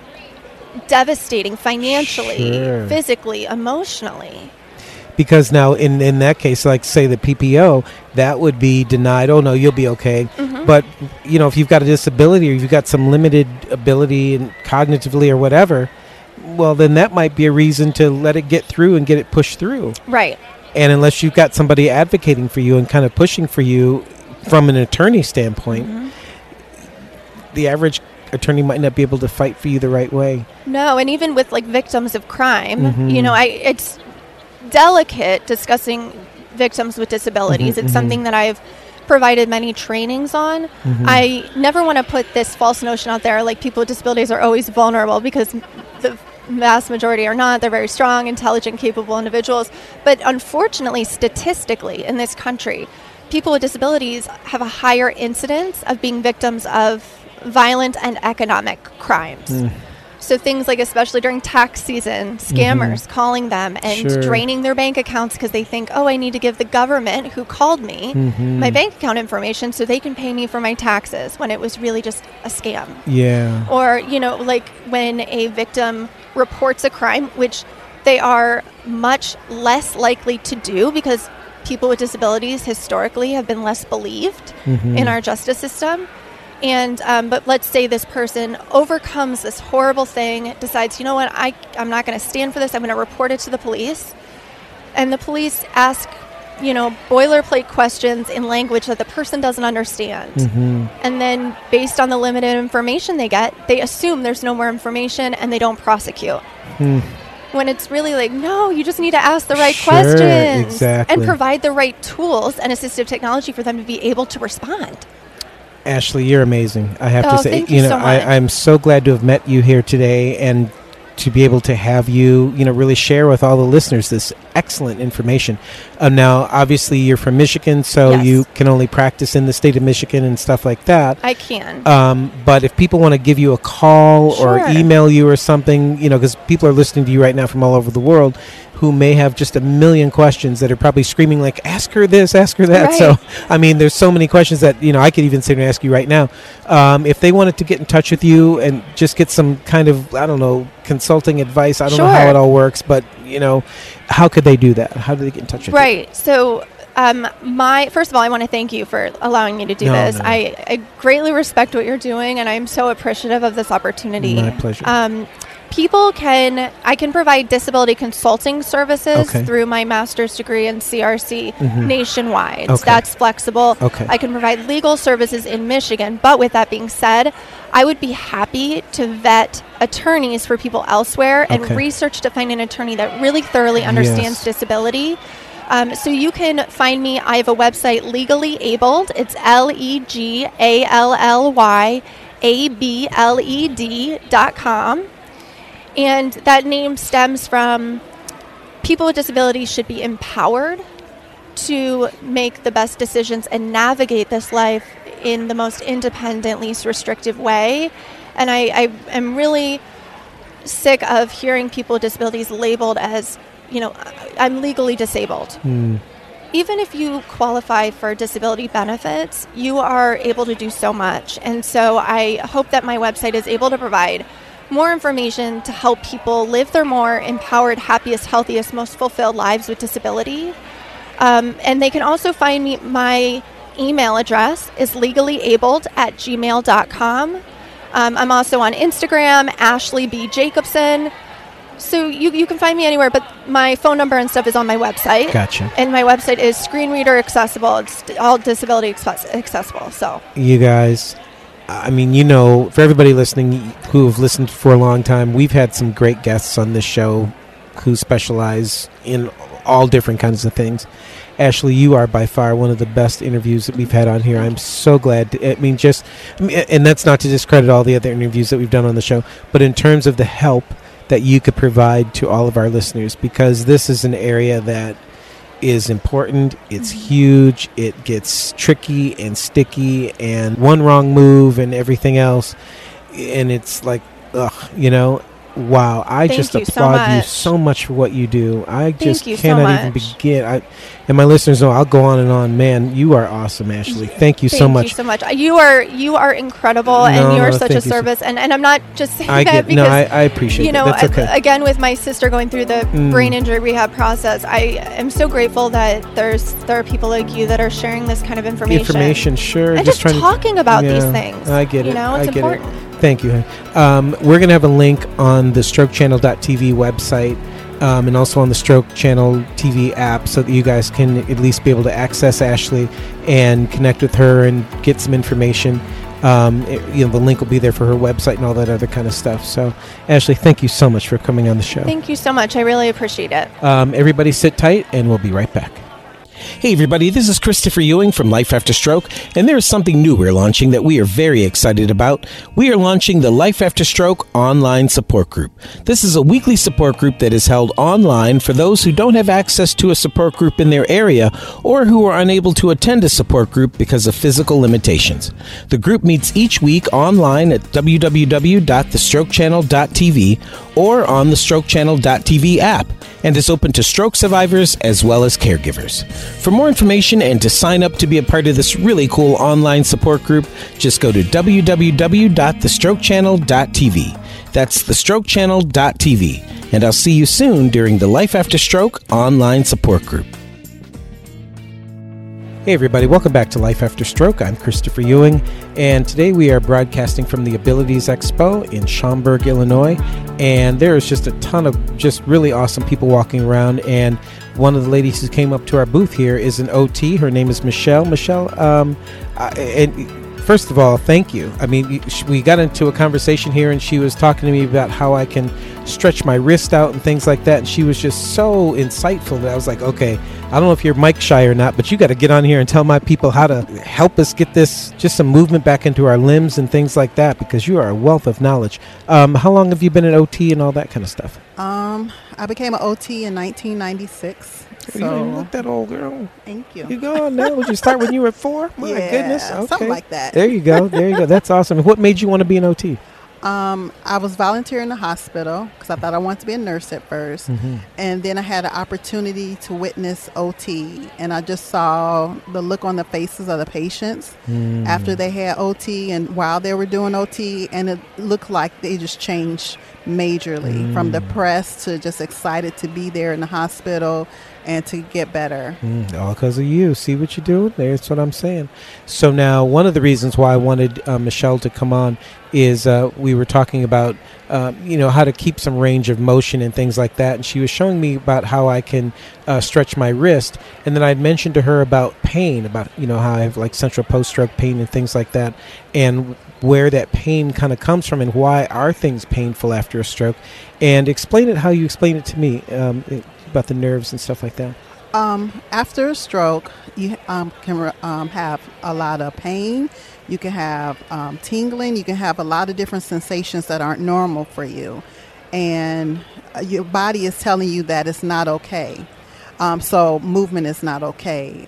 devastating financially, Sure. physically, emotionally. because now in in that case like say the PPO that would be denied oh no you'll be okay Mhm. but you know if you've got a disability or you've got some limited ability and cognitively or whatever well then that might be a reason to let it get through and get it pushed through Right. and unless you've got somebody advocating for you and kind of pushing for you from an attorney standpoint Mhm. the average attorney might not be able to fight for you the right way No, and even with like victims of crime, Mhm. you know, I it's delicate discussing victims with disabilities. Mhm, it's something that I've provided many trainings on. Mhm. I never want to put this false notion out there like people with disabilities are always vulnerable because the vast majority are not. They're very strong, intelligent, capable individuals. But unfortunately, statistically in this country, people with disabilities have a higher incidence of being victims of violent and economic crimes. Mm. So things like, especially during tax season, scammers calling them and Mm-hmm. Sure. draining their bank accounts because they think, oh, I need to give the government who called me Mhm. my bank account information so they can pay me for my taxes when it was really just a scam. yeah Or, you know, like when a victim reports a crime, which they are much less likely to do because people with disabilities historically have been less believed in our justice system. And um, but let's say this person overcomes this horrible thing, decides, you know what, I I'm not going to stand for this. I'm going to report it to the police, and the police ask, you know, boilerplate questions in language that the person doesn't understand. And then, based on the limited information they get, they assume there's no more information and they don't prosecute. When it's really like, no, you just need to ask the right Sure, questions exactly. and provide the right tools and assistive technology for them to be able to respond. Ashley, you're amazing. I have Oh, to say, thank you know, so. I, I'm so glad to have met you here today and to be able to have you, you know, really share with all the listeners this excellent information. Uh, now, obviously, you're from Michigan, so Yes. you can only practice in the state of Michigan and stuff like that. I can. Um, but if people want to give you a call or email you or something, you know, because people are listening to you right now from all over the world who may have just a million questions that are probably screaming like, "Ask her this, ask her that." Right. So, I mean, there's so many questions that you know I could even sit and ask you right now. Um, if they wanted to get in touch with you and just get some kind of, I don't know, consulting advice, I don't know how it all works, but you know, how could they do that? How do they get in touch with you? Right. So, um, my first of all, I want to thank you for allowing me to do No, this. no. I, I greatly respect what you're doing, and I'm so appreciative of this opportunity. My pleasure. Um, people can I can provide disability consulting services Okay. through my master's degree in CRC Mhm. nationwide. Okay. That's flexible. Okay. I can provide legal services in Michigan, but with that being said, I would be happy to vet attorneys for people elsewhere and research to find an attorney that really thoroughly understands Yes. disability. Um, so you can find me. I have a website, Legally Abled. It's L E G A L L Y A B L E D dot com. And that name stems from people with disabilities should be empowered to make the best decisions and navigate this life in the most independent, least restrictive way. And I, I am really sick of hearing people with disabilities labeled as, you know, "I- I'm legally disabled. Hmm. Even if you qualify for disability benefits, you are able to do so much. And so I hope that my website is able to provide more information to help people live their more empowered, happiest, healthiest, most fulfilled lives with disability. Um, and they can also find me, my email address is legallyAbled at gmail.com. Um, I'm also on Instagram, Ashley B. Jacobson. So you, you can find me anywhere, but my phone number and stuff is on my website. Gotcha. And my website is screen reader accessible. It's all disability accessible. So you guys i mean you know for everybody listening who have listened for a long time we've had some great guests on this show who specialize in all different kinds of things. Ashley you are by far one of the best interviews that we've had on here. I'm so glad to, i mean just and that's not to discredit all the other interviews that we've done on the show but in terms of the help that you could provide to all of our listeners because this is an area that is important. It's mm-hmm. huge. It gets tricky and sticky, and one wrong move and everything else. And it's like, ugh, you know, wow. I Thank just you so applaud you so much for what you do. I just you so cannot even begin. I, and my listeners know I'll go on and on. Man, you are awesome, Ashley. Thank you so much. Thank you so much. You are you are incredible, No, and you are no, such a thank you so- service. and, and I'm not just saying I that get because no. I, I appreciate you know, That's a- okay. again with my sister going through the Mm. brain injury rehab process, I am so grateful that there's there are people like you that are sharing this kind of information. Information, sure. and just, trying to- talking about these things. I get you it. know, I it's get it. Thank you. Um, we're going to have a link on the strokechannel.tv website um, and also on the Stroke Channel TV app so that you guys can at least be able to access Ashley and connect with her and get some information. Um, it- you know, the link will be there for her website and all that other kind of stuff. So, Ashley, thank you so much for coming on the show. Thank you so much. I really appreciate it. Um, everybody sit tight, and we'll be right back. Hey, everybody, this is Christopher Ewing from Life After Stroke, and there is something new we're launching that we are very excited about. We are launching the Life After Stroke online support group. This is a weekly support group that is held online for those who don't have access to a support group in their area or who are unable to attend a support group because of physical limitations. The group meets each week online at www.thestrokechannel.tv or on the strokechannel.tv app and is open to stroke survivors as well as caregivers. For more information and to sign up to be a part of this really cool online support group, just go to www.thestrokechannel.tv. That's thestrokechannel.tv. And I'll see you soon during the Life After Stroke online support group. Hey, everybody, welcome back to Life After Stroke. I'm Christopher Ewing, and today we are broadcasting from the Abilities Expo in Schaumburg, Illinois. And there is just a ton of just really awesome people walking around. And one of the ladies who came up to our booth here is an OT. Her name is Michelle. Michelle, um, I, and first of all, thank you. I mean, we got into a conversation here, and she was talking to me about how I can stretch my wrist out and things like that. And she was just so insightful that I was like, okay, I don't know if you're mic shy or not, but you got to get on here and tell my people how to help us get this just some movement back into our limbs and things like that because you are a wealth of knowledge. Um, how long have you been at OT and all that kind of stuff? Um, I became an OT in 1996. So you look that old, girl. Thank you. You go on now. Would you start when you were four? My yeah, goodness. Okay. Something like that. There you go. There you go. That's awesome. What made you want to be an OT? Um, I was volunteering in the hospital because I thought I wanted to be a nurse at 1st mm-hmm. and then I had an opportunity to witness OT, and I just saw the look on the faces of the patients mm. after they had OT and while they were doing OT, and it looked like they just changed majorly mm. from depressed to just excited to be there in the hospital and to get better. Mm, all because of you. See what you're doing? That's what I'm saying. So now, one of the reasons why I wanted uh, Michelle to come on is uh, we were talking about, uh, you know, how to keep some range of motion and things like that. And she was showing me about how I can uh, stretch my wrist. And then I'd mentioned to her about pain, about, you know, how I have like central post stroke pain and things like that. And where that pain kind of comes from and why are things painful after a stroke. And explain it how you explain it to me. Um, about the nerves and stuff like that? Um, after a stroke, you um, can um, have a lot of pain. You can have um, tingling. You can have a lot of different sensations that aren't normal for you, and uh, your body is telling you that it's not okay. Um, so movement is not okay.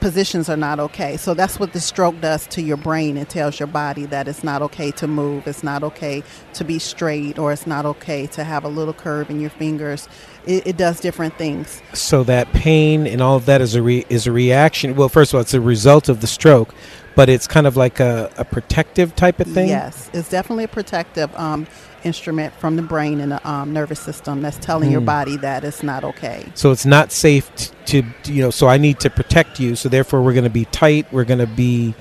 Positions are not okay. So that's what the stroke does to your brain. It tells your body that it's not okay to move, it's not okay to be straight, or it's not okay to have a little curve in your fingers. It, it does different things. So that pain and all of that is a re, is a reaction. Well, first of all, it's a result of the stroke, but it's kind of like a, a protective type of thing. Yes, it's definitely a protective. Um, instrument from the brain and the um, nervous system that's telling mm. your hmm. body that it's not okay. So it's not safe to, to, you know, so I need to protect you. So therefore, we're going to be tight. We're going to be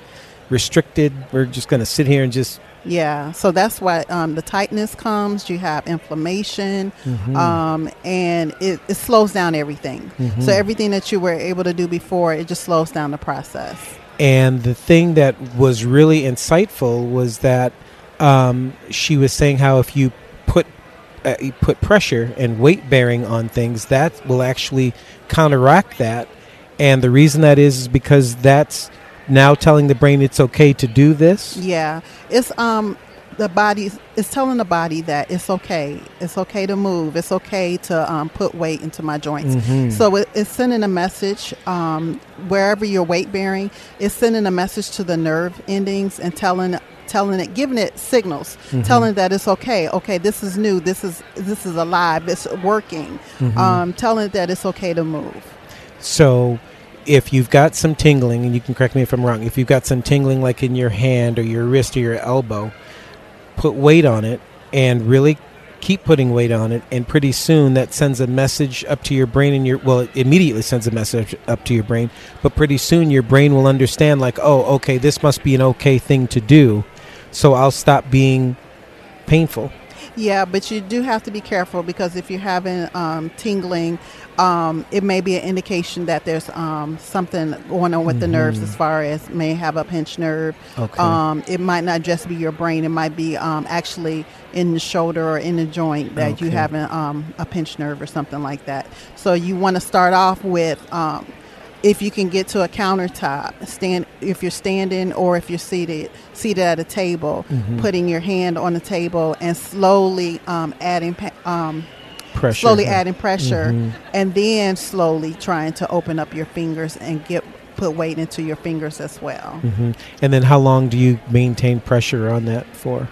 restricted. We're just going to sit here and just. Yeah, so that's why um, the tightness comes. You have inflammation, mm-hmm. um, and it, it, slows down everything. Mm-hmm. So everything that you were able to do before, it just slows down the process. And the thing that was really insightful was that um, she was saying how if you put uh, you put pressure and weight bearing on things, that will actually counteract that. And the reason that is is because that's now telling the brain it's okay to do this. Yeah, it's um the body is telling the body that it's okay. It's okay to move. It's okay to um, put weight into my joints. Mm-hmm. So it, it's sending a message um, wherever you're weight bearing. It's sending a message to the nerve endings and telling telling it, giving it signals, mm-hmm. telling that it's okay. Okay, this is new. This is this is alive. It's working. Mm-hmm. Um, telling it that it's okay to move. So, if you've got some tingling, and you can correct me if I'm wrong, if you've got some tingling like in your hand or your wrist or your elbow, put weight on it and really keep putting weight on it and pretty soon that sends a message up to your brain and your well it immediately sends a message up to your brain but pretty soon your brain will understand like oh okay this must be an okay thing to do so I'll stop being painful. Yeah, but you do have to be careful because if you're having um, tingling, um, it may be an indication that there's um, something going on with mm-hmm. the nerves as far as may have a pinched nerve. Okay. Um, it might not just be your brain, it might be um, actually in the shoulder or in the joint that okay. you have um, a pinched nerve or something like that. So you want to start off with if you can get to a countertop, stand if you're standing or if you're seated seated at a table, mm-hmm. putting your hand on the table and slowly um, adding um, pressure, slowly adding pressure, mm-hmm. and then slowly trying to open up your fingers and get put weight into your fingers as well. Mm-hmm. And then, how long do you maintain pressure on that for?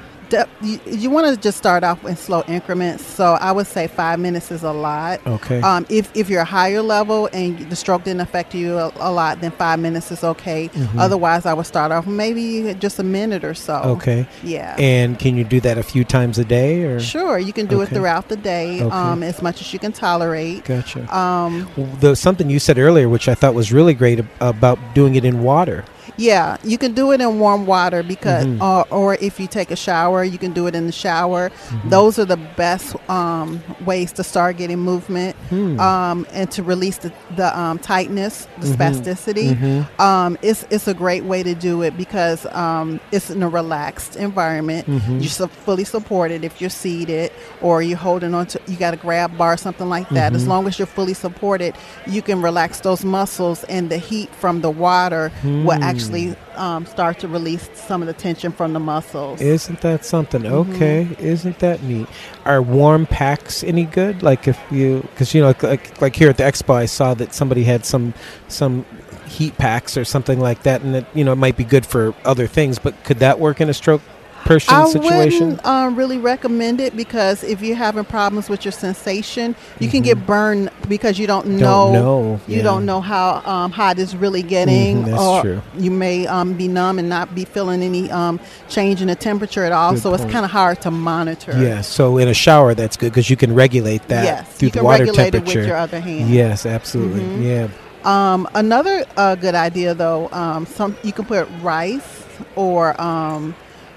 You, you want to just start off in slow increments. So I would say five minutes is a lot. Okay. Um, if if you're a higher level and the stroke didn't affect you a, a lot, then five minutes is okay. Mhm. Otherwise, I would start off maybe just a minute or so. Okay. Yeah. And can you do that a few times a day or? Sure, you can do Okay. it throughout the day, Okay. um, as much as you can tolerate. Gotcha. Um, the something you said earlier, which I thought was really great ab- about doing it in water. Yeah, you can do it in warm water because, Mhm. or, or if you take a shower, you can do it in the shower. Mhm. Those are the best um, ways to start getting movement Hmm. um, and to release the, the um, tightness, the Mhm. spasticity. Mhm. Um, it's it's a great way to do it because um, it's in a relaxed environment. Mhm. You're so fully supported if you're seated or you're holding on to you got a grab bar something like that. As Mhm. long as you're fully supported, you can relax those muscles, and the heat from the water will Hmm. Actually um, start to release some of the tension from the muscles. Isn't that something? Mhm. Okay, isn't that neat? Are warm packs any good? Like if you, because you know, like, like like here at the expo, I saw that somebody had some some heat packs or something like that, and it you know it might be good for other things. But could that work in a stroke person I situation? wouldn't um, really recommend it because if you're having problems with your sensation, you can get burned because you don't know. Mm-hmm. know, You yeah. don't know how um, hot it's really getting, Mhm, that's or true. you may um, be numb and not be feeling any um, change in the temperature at all. Good so it's kind of hard to monitor. Yeah, so in a shower, that's good because you can regulate that Yes, through you the can water regulate it temperature. with your other hand. Yes, absolutely. Mhm. Yeah. Um, another uh, good idea, though, um, some you can put rice or um,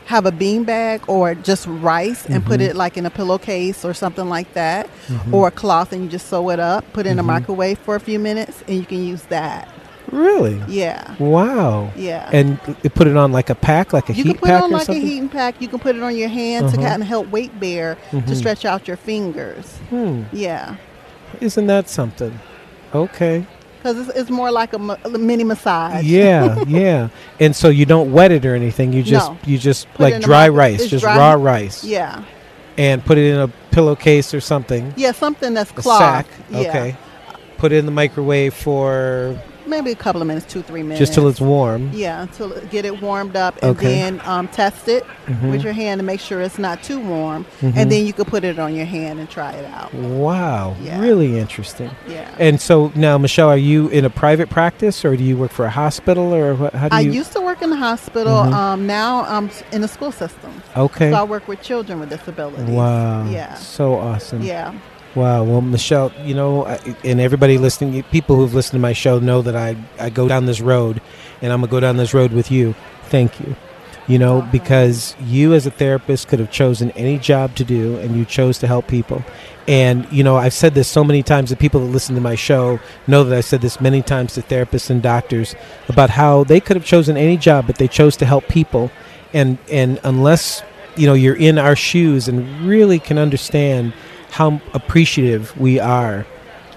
have a bean bag or just rice and put Mhm. it like in a pillowcase or something like that, Mhm. or a cloth and you just sew it up, put it in a Mhm. microwave for a few minutes, and you can use that. Really? Yeah. Wow. Yeah. And you put it on like a pack, like a you heat can put pack it on like something? a heating pack. You can put it on your hand to Uh-huh. kind of help weight bear to stretch out your fingers. Hmm. Yeah, Isn't that something? Okay. Because it's, it's more like a, ma- a mini massage. Yeah, yeah. And so you don't wet it or anything. You just No. you just Put like dry rice, just dry- raw rice. Yeah. And put it in a pillowcase or something. Yeah, something that's cloth. sack. Yeah. Okay. Put it in the microwave for Maybe a couple of minutes, two, three minutes. just till it's warm. Yeah, it- get it warmed up, and Okay. then um, test it Mhm. with your hand to make sure it's not too warm, Mhm. and then you can put it on your hand and try it out. Wow. Yeah. Really interesting. Yeah. And so now, Michelle, are you in a private practice or do you work for a hospital or what, how do I you? used to work in the hospital. Mhm. Um, now I'm in the school system. Okay. So I work with children with disabilities. Wow. Yeah. So awesome. Yeah. Wow. Well, Michelle, you know, I- and everybody listening, people who've listened to my show know that I, I go down this road and I'm going to go down this road with you. Thank you. You know, because you as a therapist could have chosen any job to do and you chose to help people. And, you know, I've said this so many times that people that listen to my show know that I've said this many times to therapists and doctors about how they could have chosen any job, but they chose to help people. And, and unless, you know, you're in our shoes and really can understand how appreciative we are.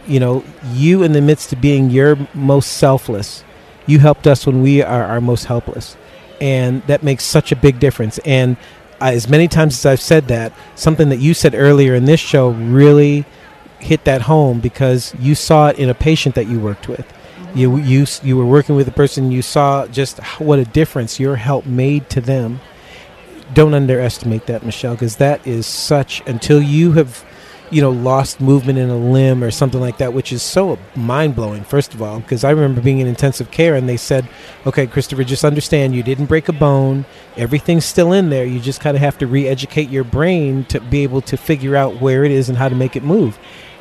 You know, you in the midst of being your most selfless, you helped us when we are our most helpless. And that makes such a big difference. And as many times as I've said that, something that you said earlier in this show really hit that home because you saw it in a patient that you worked with. You, you, you were working with a person, you saw just what a difference your help made to them don't underestimate that, Michelle, because that is such until you have, you know, lost movement in a limb or something like that, which is so mind blowing. First of all, because I remember being in intensive care and they said, "Okay, Christopher, just understand you didn't break a bone. Everything's still in there. You just kind of have to re-educate your brain to be able to figure out where it is and how to make it move."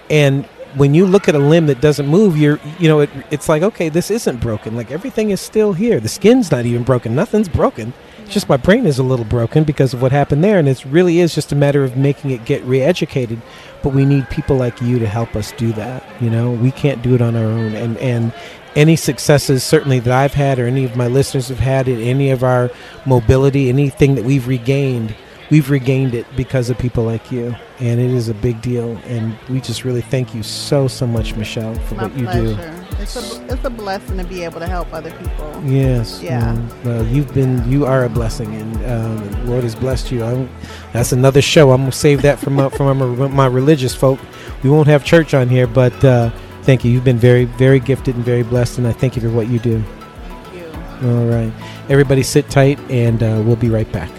And when you look at a limb that doesn't move, you're, you know, it, it's like, okay, this isn't broken. Like everything is still here. The skin's not even broken. Nothing's broken. Just my brain is a little broken because of what happened there. And it really is just a matter of making it get re educated. But we need people like you to help us do that. You know, we can't do it on our own. And, and, any successes certainly that I've had or any of my listeners have had in any of our mobility, anything that we've regained, we've regained it because of people like you. And it is a big deal. And we just really thank you so, so much, Michelle, for My what you pleasure. do. It's a, it's a blessing to be able to help other people. Yes. Yeah. Well, you've been, you are a blessing, and um, the Lord has blessed you. I'm, that's another show. I'm gonna save that from my, from my, my religious folk. We won't have church on here, but uh, thank you. You've been very, very gifted and very blessed, and I thank you for what you do. Thank you. All right, everybody, sit tight, and uh, we'll be right back.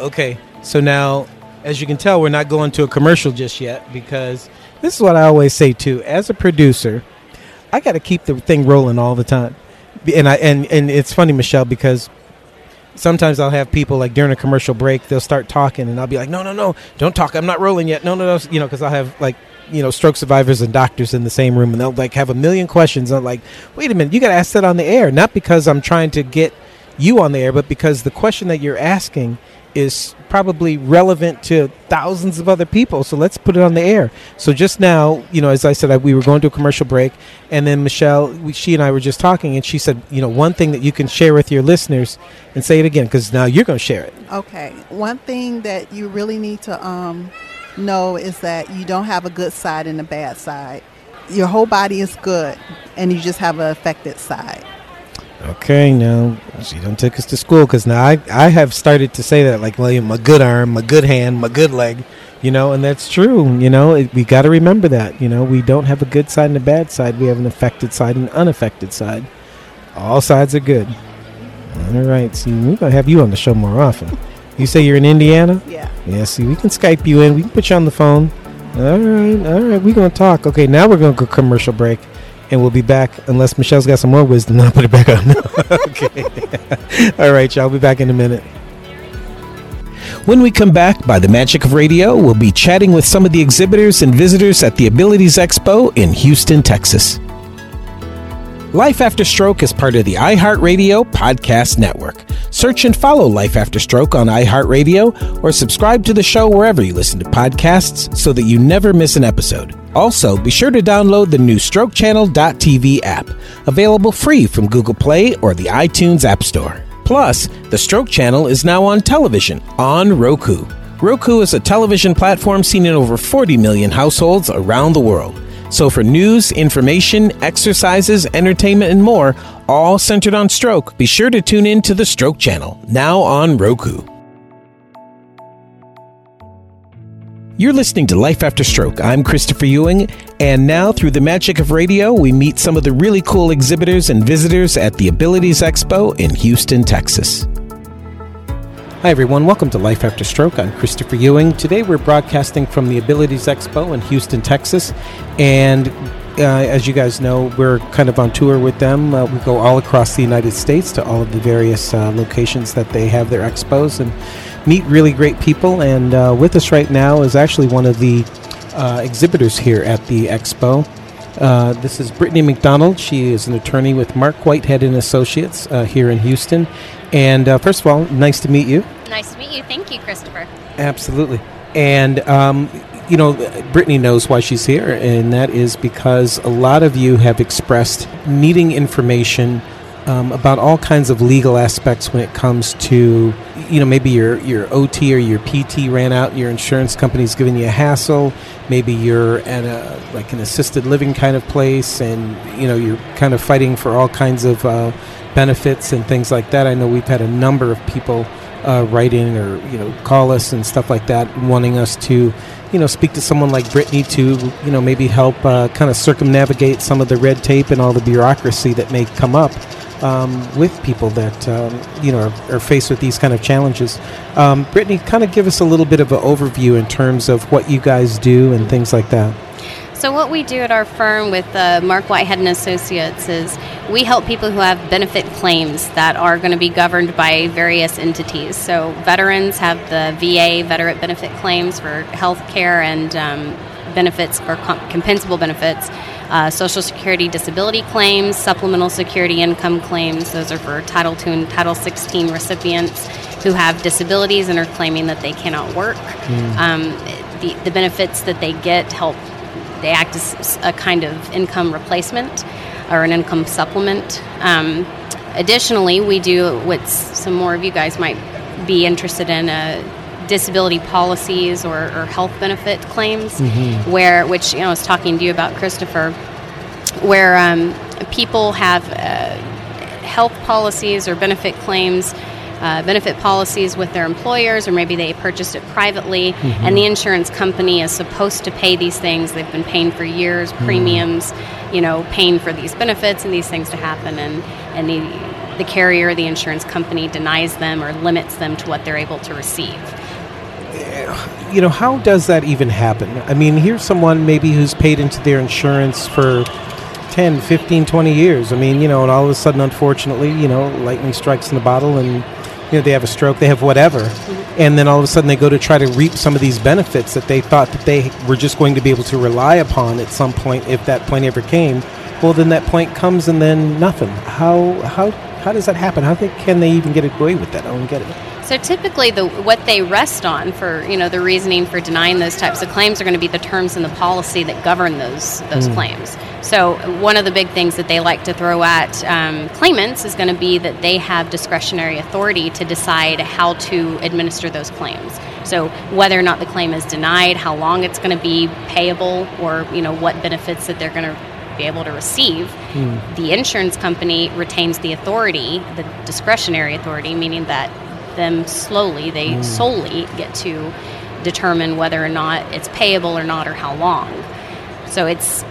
Okay, so now, as you can tell, we're not going to a commercial just yet because this is what I always say too. As a producer, I got to keep the thing rolling all the time, and I and and it's funny, Michelle, because sometimes I'll have people like during a commercial break, they'll start talking, and I'll be like, "No, no, no, don't talk. I'm not rolling yet. No, no, no." You know, because I'll have like you know stroke survivors and doctors in the same room, and they'll like have a million questions. I'm like, "Wait a minute, you got to ask that on the air, not because I'm trying to get you on the air, but because the question that you're asking." Is probably relevant to thousands of other people. So let's put it on the air. So just now, you know, as I said, I, we were going to a commercial break, and then Michelle, we, she and I were just talking, and she said, you know, one thing that you can share with your listeners, and say it again because now you're going to share it. Okay. One thing that you really need to um, know is that you don't have a good side and a bad side. Your whole body is good, and you just have an affected side. Okay, now she don't take us to school because now I, I have started to say that like well, my good arm, my good hand, my good leg, you know, and that's true. You know, it, we got to remember that. You know, we don't have a good side and a bad side. We have an affected side and an unaffected side. All sides are good. All right, see, we're gonna have you on the show more often. You say you're in Indiana? Yeah. Yeah. See, we can Skype you in. We can put you on the phone. All right, all right. We're gonna talk. Okay, now we're gonna go commercial break and we'll be back unless Michelle's got some more wisdom. I'll put it back on. okay. All right, y'all. I'll be back in a minute. When we come back, by the magic of radio, we'll be chatting with some of the exhibitors and visitors at the Abilities Expo in Houston, Texas. Life After Stroke is part of the iHeartRadio Podcast Network. Search and follow Life After Stroke on iHeartRadio or subscribe to the show wherever you listen to podcasts so that you never miss an episode. Also, be sure to download the new strokechannel.tv app, available free from Google Play or the iTunes App Store. Plus, the Stroke Channel is now on television on Roku. Roku is a television platform seen in over 40 million households around the world. So, for news, information, exercises, entertainment, and more, all centered on stroke, be sure to tune in to the Stroke Channel, now on Roku. You're listening to Life After Stroke. I'm Christopher Ewing, and now through the magic of radio, we meet some of the really cool exhibitors and visitors at the Abilities Expo in Houston, Texas. Hi, everyone. Welcome to Life After Stroke. I'm Christopher Ewing. Today we're broadcasting from the Abilities Expo in Houston, Texas. And uh, as you guys know, we're kind of on tour with them. Uh, we go all across the United States to all of the various uh, locations that they have their expos and meet really great people. And uh, with us right now is actually one of the uh, exhibitors here at the expo. Uh, this is Brittany McDonald. She is an attorney with Marc Whitehead and Associates uh, here in Houston. And uh, first of all, nice to meet you. Nice to meet you. Thank you, Christopher. Absolutely. And, um, you know, Brittany knows why she's here, and that is because a lot of you have expressed needing information um, about all kinds of legal aspects when it comes to, you know, maybe your, your OT or your PT ran out, your insurance company's giving you a hassle. Maybe you're at a like an assisted living kind of place, and you know you're kind of fighting for all kinds of uh, benefits and things like that. I know we've had a number of people uh, write in or you know call us and stuff like that, wanting us to you know speak to someone like Brittany to you know maybe help uh, kind of circumnavigate some of the red tape and all the bureaucracy that may come up. Um, with people that um, you know are, are, faced with these kind of challenges, um, Brittany, kind of give us a little bit of an overview in terms of what you guys do and things like that. So what we do at our firm with uh, Marc Whitehead and Associates is we help people who have benefit claims that are going to be governed by various entities. So veterans have the VA veteran benefit claims for health care and um, benefits or comp- compensable benefits. Uh, Social Security disability claims, supplemental security income claims. Those are for Title II and Title 16 recipients who have disabilities and are claiming that they cannot work. Mm. Um, the, the benefits that they get help they act as a kind of income replacement or an income supplement. Um, additionally, we do what some more of you guys might be interested in. Uh, disability policies or, or, health benefit claims, mm-hmm. where which you know I was talking to you about, Christopher, where um, people have uh, health policies or benefit claims uh, benefit policies with their employers, or maybe they purchased it privately, mm-hmm. and the insurance company is supposed to pay these things. They've been paying for years, mm-hmm. premiums, you know, paying for these benefits and these things to happen, and and the the carrier, the insurance company, denies them or limits them to what they're able to receive. You know, how does that even happen? I mean, here's someone maybe who's paid into their insurance for 10, 15, 20 years. I mean, you know, and all of a sudden, unfortunately, you know, lightning strikes in the bottle and, you know, they have a stroke, they have whatever. And then all of a sudden they go to try to reap some of these benefits that they thought that they were just going to be able to rely upon at some point if that point ever came. Well, then that point comes and then nothing. How, how, how does that happen? How they, can they even get away with that? I don't get it. So typically, the what they rest on for you know the reasoning for denying those types of claims are going to be the terms in the policy that govern those those Mm. claims. So one of the big things that they like to throw at um, claimants is going to be that they have discretionary authority to decide how to administer those claims. So whether or not the claim is denied, how long it's going to be payable, or you know what benefits that they're going to be able to receive the insurance company retains the authority, the discretionary authority, meaning that them slowly, they Mm. solely get to determine whether or not it's payable or not or how long. So it's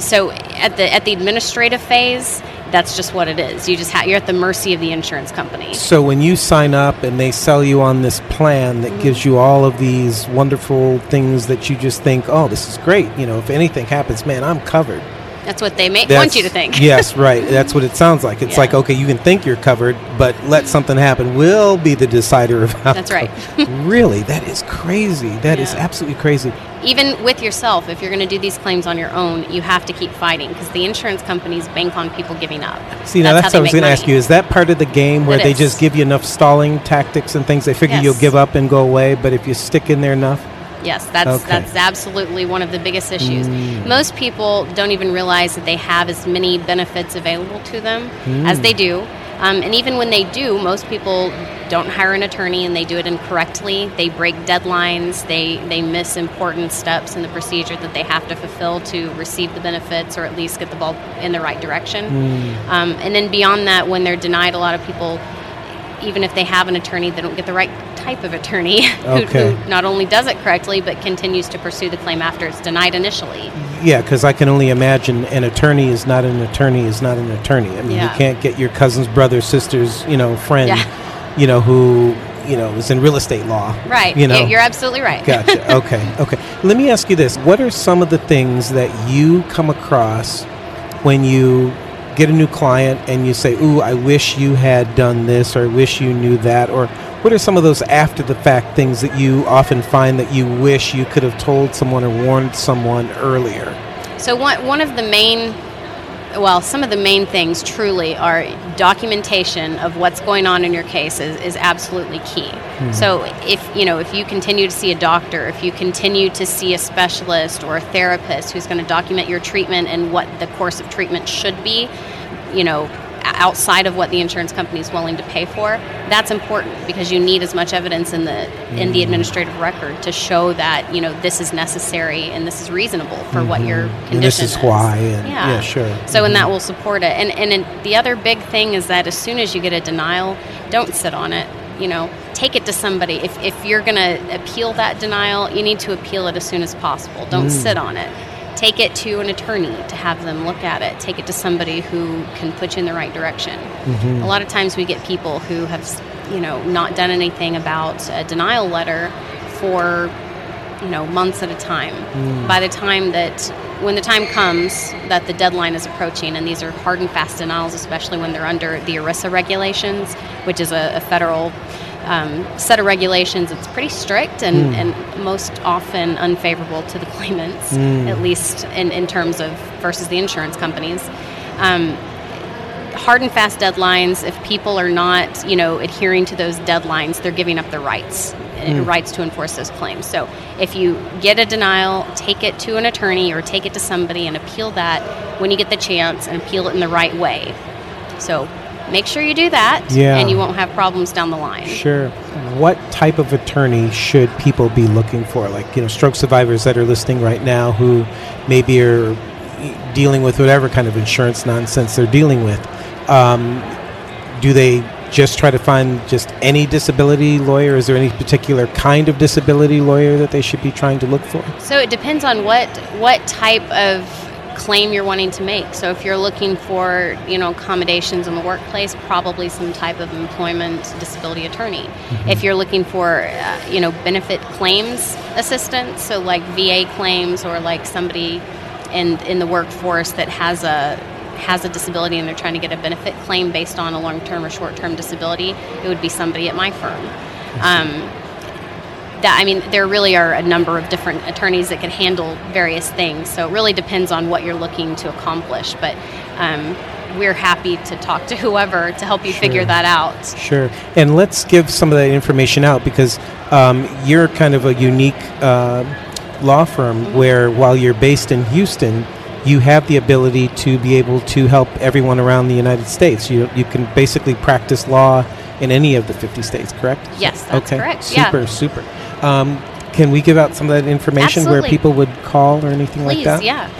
so at the at the administrative phase, that's just what it is. You just ha- you're at the mercy of the insurance company. So when you sign up and they sell you on this plan that gives you all of these wonderful things that you just think, oh, this is great. You know, if anything happens, man, I'm covered. That's what they make That's- want you to think. yes, right. That's what it sounds like. It's like, okay, you can think you're covered, but let something happen. We'll be the decider of how. That's right. really, that is crazy. That is Yeah. absolutely crazy. Even with yourself, if you're going to do these claims on your own, you have to keep fighting because the insurance companies bank on people giving up. See, now that's, how what I was going to ask you. Is that part of the game where It they is. just give you enough stalling tactics and things? They figure Yes. you'll give up and go away, but if you stick in there enough, Yes, that's Okay. that's absolutely one of the biggest issues. Mm. Most people don't even realize that they have as many benefits available to them as Mm. they do. Um, and even when they do, most people don't hire an attorney and they do it incorrectly. They break deadlines. They they miss important steps in the procedure that they have to fulfill to receive the benefits or at least get the ball in the right direction. Mm. Um, and then beyond that, when they're denied, a lot of people, even if they have an attorney, they don't get the right type of attorney who, Okay. who not only does it correctly but continues to pursue the claim after it's denied initially. Yeah, because I can only imagine an attorney is not an attorney is not an attorney. I mean, Yeah. you can't get your cousin's brother, sister's, you know, friend, Yeah. you know, who you know is in real estate law. Right. You know. You're absolutely right. Gotcha. Okay. Okay. Let me ask you this: What are some of the things that you come across when you get a new client and you say, "Ooh, I wish you had done this," or "I wish you knew that," or what are some of those after the fact things that you often find that you wish you could have told someone or warned someone earlier? So one one of the main well, some of the main things truly are documentation of what's going on in your case is, is absolutely key. Hmm. So if you know if you continue to see a doctor, if you continue to see a specialist or a therapist who's going to document your treatment and what the course of treatment should be, you know, outside of what the insurance company is willing to pay for, that's important because you need as much evidence in the in the Mm. administrative record to show that you know this is necessary and this is reasonable for what your condition And this is why, and yeah. yeah, sure. So, and Mhm. that will support it. And and the other big thing is that as soon as you get a denial, don't sit on it. You know, take it to somebody. If if you're going to appeal that denial, you need to appeal it as soon as possible. Don't Mm. sit on it. Take it to an attorney to have them look at it. Take it to somebody who can put you in the right direction. Mhm. A lot of times we get people who have, you know, not done anything about a denial letter for, you know, months at a time. Mm. By the time that, when the time comes that the deadline is approaching, and these are hard and fast denials, especially when they're under the ERISA regulations, which is a, a federal um, set of regulations. It's pretty strict and, Mm. and most often unfavorable to the claimants, Mm. at least in, in terms of versus the insurance companies. Um, hard and fast deadlines if people are not you know adhering to those deadlines they're giving up their rights Mm. rights to enforce those claims so if you get a denial take it to an attorney or take it to somebody and appeal that when you get the chance and appeal it in the right way so make sure you do that Yeah. and you won't have problems down the line Sure. What type of attorney should people be looking for? Like, you know, stroke survivors that are listening right now who maybe are dealing with whatever kind of insurance nonsense they're dealing with. Um, do they just try to find just any disability lawyer? Is there any particular kind of disability lawyer that they should be trying to look for? So it depends on what what type of claim you're wanting to make. So if you're looking for, you know, accommodations in the workplace, probably some type of employment disability attorney. Mm-hmm. If you're looking for, uh, you know, benefit claims assistance, so like VA claims or like somebody in in the workforce that has a has a disability and they're trying to get a benefit claim based on a long-term or short-term disability, it would be somebody at my firm. Um, that I mean, there really are a number of different attorneys that can handle various things. So it really depends on what you're looking to accomplish. But um, we're happy to talk to whoever to help you sure. figure that out. Sure. And let's give some of that information out because um, you're kind of a unique uh, law firm mm-hmm. where while you're based in Houston, you have the ability to be able to help everyone around the United States. You, you can basically practice law in any of the 50 states, correct? Yes, that's okay. correct. Super, yeah. super. Um, can we give out some of that information Absolutely. where people would call or anything Please, like that? yeah.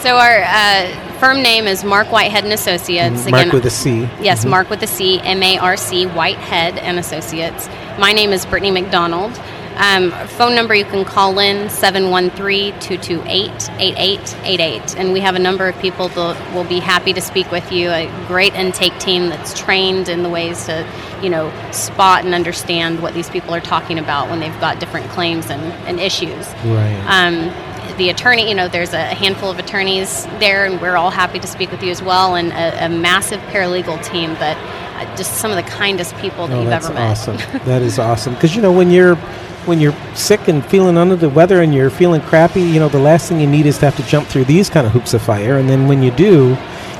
So our uh, firm name is Marc Whitehead and Associates. Mm, Marc Again, with a C. Yes, mm-hmm. Marc with a C, M A R C, Whitehead and Associates. My name is Brittany McDonald. Um, phone number you can call in 713-228-8888 and we have a number of people that will be happy to speak with you a great intake team that's trained in the ways to you know spot and understand what these people are talking about when they've got different claims and, and issues right um, the attorney, you know, there's a handful of attorneys there, and we're all happy to speak with you as well, and a, a massive paralegal team that uh, just some of the kindest people that oh, you've ever met. Awesome. that is awesome. Because you know when you're when you're sick and feeling under the weather and you're feeling crappy, you know, the last thing you need is to have to jump through these kind of hoops of fire. And then when you do,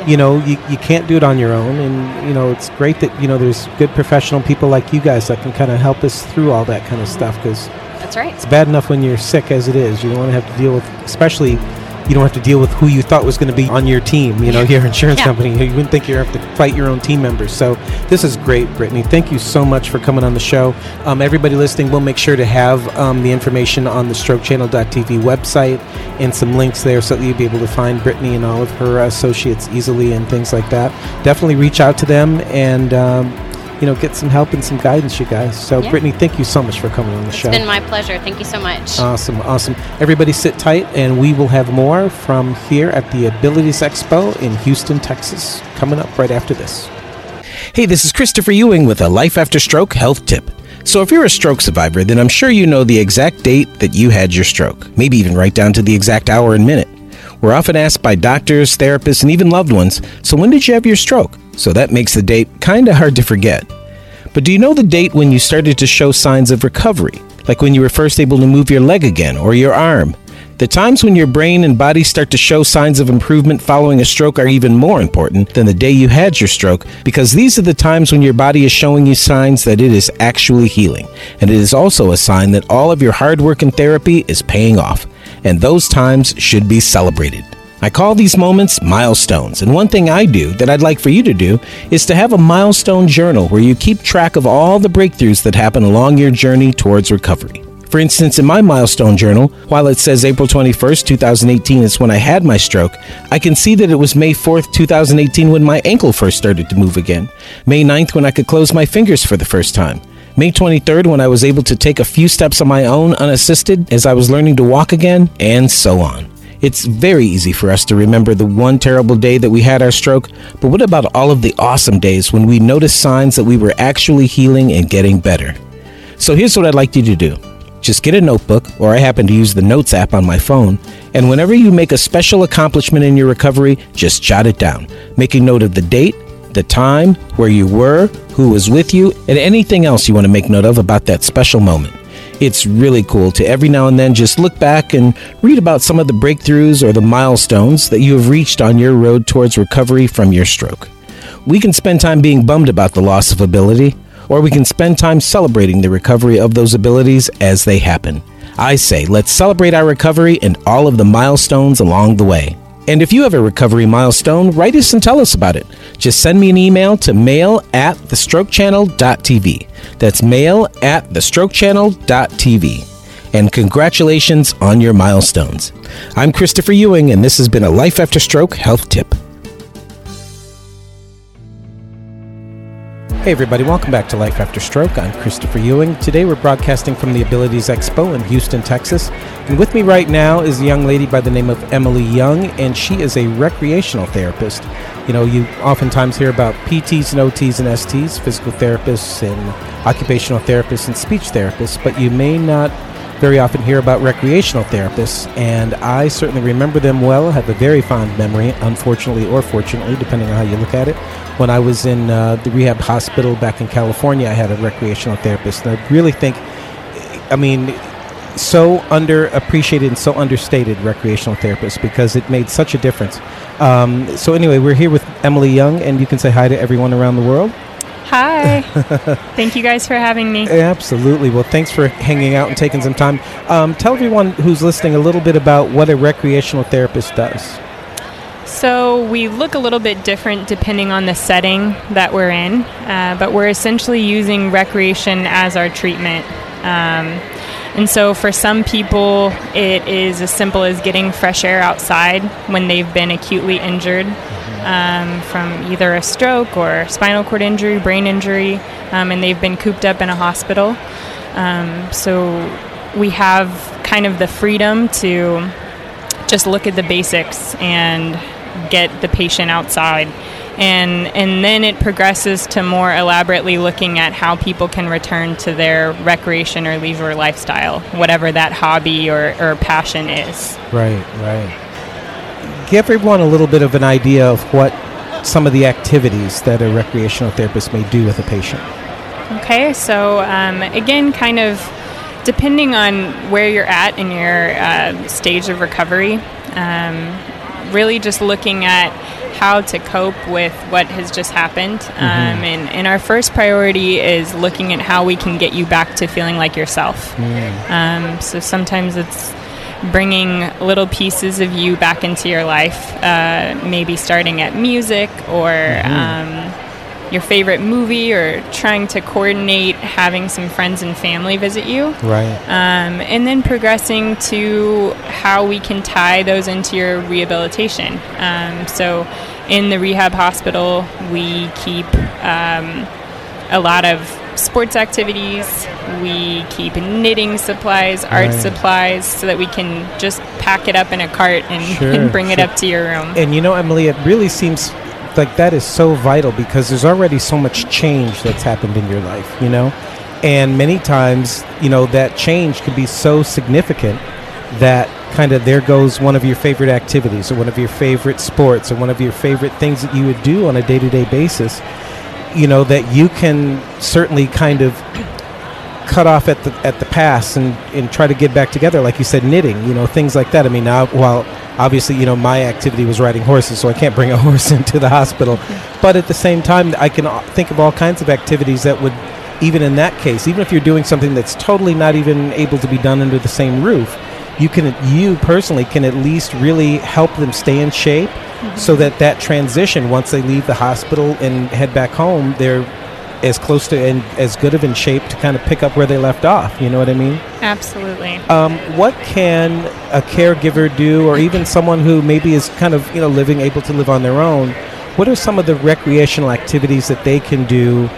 you know, you, you can't do it on your own. And, you know, it's great that, you know, there's good professional people like you guys that can kind of help us through all that kind of stuff because that's right. It's bad enough when you're sick as it is. You don't want to have to deal with, especially you don't have to deal with who you thought was going to be on your team, you know, your insurance yeah. company. You wouldn't think you have to fight your own team members. So this is great, Brittany. Thank you so much for coming on the show. Um, everybody listening, we'll make sure to have um, the information on the strokechannel.tv website and some links there so that you'll be able to find Brittany and all of her associates easily and things like that. Definitely reach out to them and um, you know, get some help and some guidance, you guys. So, yeah. Brittany, thank you so much for coming on the it's show. It's been my pleasure. Thank you so much. Awesome, awesome. Everybody sit tight, and we will have more from here at the Abilities Expo in Houston, Texas, coming up right after this. Hey, this is Christopher Ewing with a Life After Stroke health tip. So, if you're a stroke survivor, then I'm sure you know the exact date that you had your stroke, maybe even right down to the exact hour and minute. We're often asked by doctors, therapists, and even loved ones, so when did you have your stroke? So that makes the date kinda hard to forget. But do you know the date when you started to show signs of recovery? Like when you were first able to move your leg again or your arm? The times when your brain and body start to show signs of improvement following a stroke are even more important than the day you had your stroke because these are the times when your body is showing you signs that it is actually healing. And it is also a sign that all of your hard work and therapy is paying off. And those times should be celebrated. I call these moments milestones, and one thing I do that I'd like for you to do is to have a milestone journal where you keep track of all the breakthroughs that happen along your journey towards recovery. For instance, in my milestone journal, while it says April 21st, 2018 is when I had my stroke, I can see that it was May 4th, 2018 when my ankle first started to move again, May 9th when I could close my fingers for the first time, May 23rd when I was able to take a few steps on my own unassisted as I was learning to walk again, and so on. It's very easy for us to remember the one terrible day that we had our stroke, but what about all of the awesome days when we noticed signs that we were actually healing and getting better? So here's what I'd like you to do. Just get a notebook, or I happen to use the Notes app on my phone, and whenever you make a special accomplishment in your recovery, just jot it down, making note of the date, the time, where you were, who was with you, and anything else you want to make note of about that special moment. It's really cool to every now and then just look back and read about some of the breakthroughs or the milestones that you have reached on your road towards recovery from your stroke. We can spend time being bummed about the loss of ability, or we can spend time celebrating the recovery of those abilities as they happen. I say, let's celebrate our recovery and all of the milestones along the way. And if you have a recovery milestone, write us and tell us about it. Just send me an email to mail at thestrokechannel.tv. That's mail at thestrokechannel.tv. And congratulations on your milestones. I'm Christopher Ewing, and this has been a Life After Stroke Health Tip. Hey, everybody, welcome back to Life After Stroke. I'm Christopher Ewing. Today we're broadcasting from the Abilities Expo in Houston, Texas. And with me right now is a young lady by the name of Emily Young, and she is a recreational therapist. You know, you oftentimes hear about PTs and OTs and STs, physical therapists and occupational therapists and speech therapists, but you may not very often hear about recreational therapists, and I certainly remember them well, have a very fond memory, unfortunately or fortunately, depending on how you look at it. When I was in uh, the rehab hospital back in California, I had a recreational therapist, and I really think, I mean, so underappreciated and so understated recreational therapists because it made such a difference. Um, so, anyway, we're here with Emily Young, and you can say hi to everyone around the world. Hi. Thank you guys for having me. Absolutely. Well, thanks for hanging out and taking some time. Um, tell everyone who's listening a little bit about what a recreational therapist does. So, we look a little bit different depending on the setting that we're in, uh, but we're essentially using recreation as our treatment. Um, and so, for some people, it is as simple as getting fresh air outside when they've been acutely injured um, from either a stroke or spinal cord injury, brain injury, um, and they've been cooped up in a hospital. Um, so we have kind of the freedom to just look at the basics and get the patient outside. And, and then it progresses to more elaborately looking at how people can return to their recreation or leisure lifestyle, whatever that hobby or, or passion is. Right, right give everyone a little bit of an idea of what some of the activities that a recreational therapist may do with a patient. Okay, so um, again, kind of depending on where you're at in your uh, stage of recovery, um, really just looking at how to cope with what has just happened. Mm-hmm. Um, and, and, our first priority is looking at how we can get you back to feeling like yourself. Mm. Um, so sometimes it's bringing little pieces of you back into your life, uh, maybe starting at music or mm-hmm. um, your favorite movie or trying to coordinate having some friends and family visit you. Right. Um, and then progressing to how we can tie those into your rehabilitation. Um, so in the rehab hospital, we keep um, a lot of sports activities. We keep knitting supplies, art right. supplies, so that we can just pack it up in a cart and, sure, and bring sure. it up to your room. And you know, Emily, it really seems like that is so vital because there's already so much change that's happened in your life, you know? And many times, you know, that change can be so significant that kind of there goes one of your favorite activities or one of your favorite sports or one of your favorite things that you would do on a day to day basis you know that you can certainly kind of cut off at the at the pass and, and try to get back together like you said knitting you know things like that. I mean now while obviously you know my activity was riding horses so i can't bring a horse into the hospital. But at the same time i can think of all kinds of activities that would even in that case even if you're doing something that's totally not even able to be done under the same roof you can you personally can at least really help them stay in shape so that that transition once they leave the hospital and head back home they're as close to and as good of in shape to kind of pick up where they left off you know what i mean? Absolutely. Um, what can a caregiver do or even someone who maybe is kind of you know living able to live on their own what are some of the recreational activities that they can do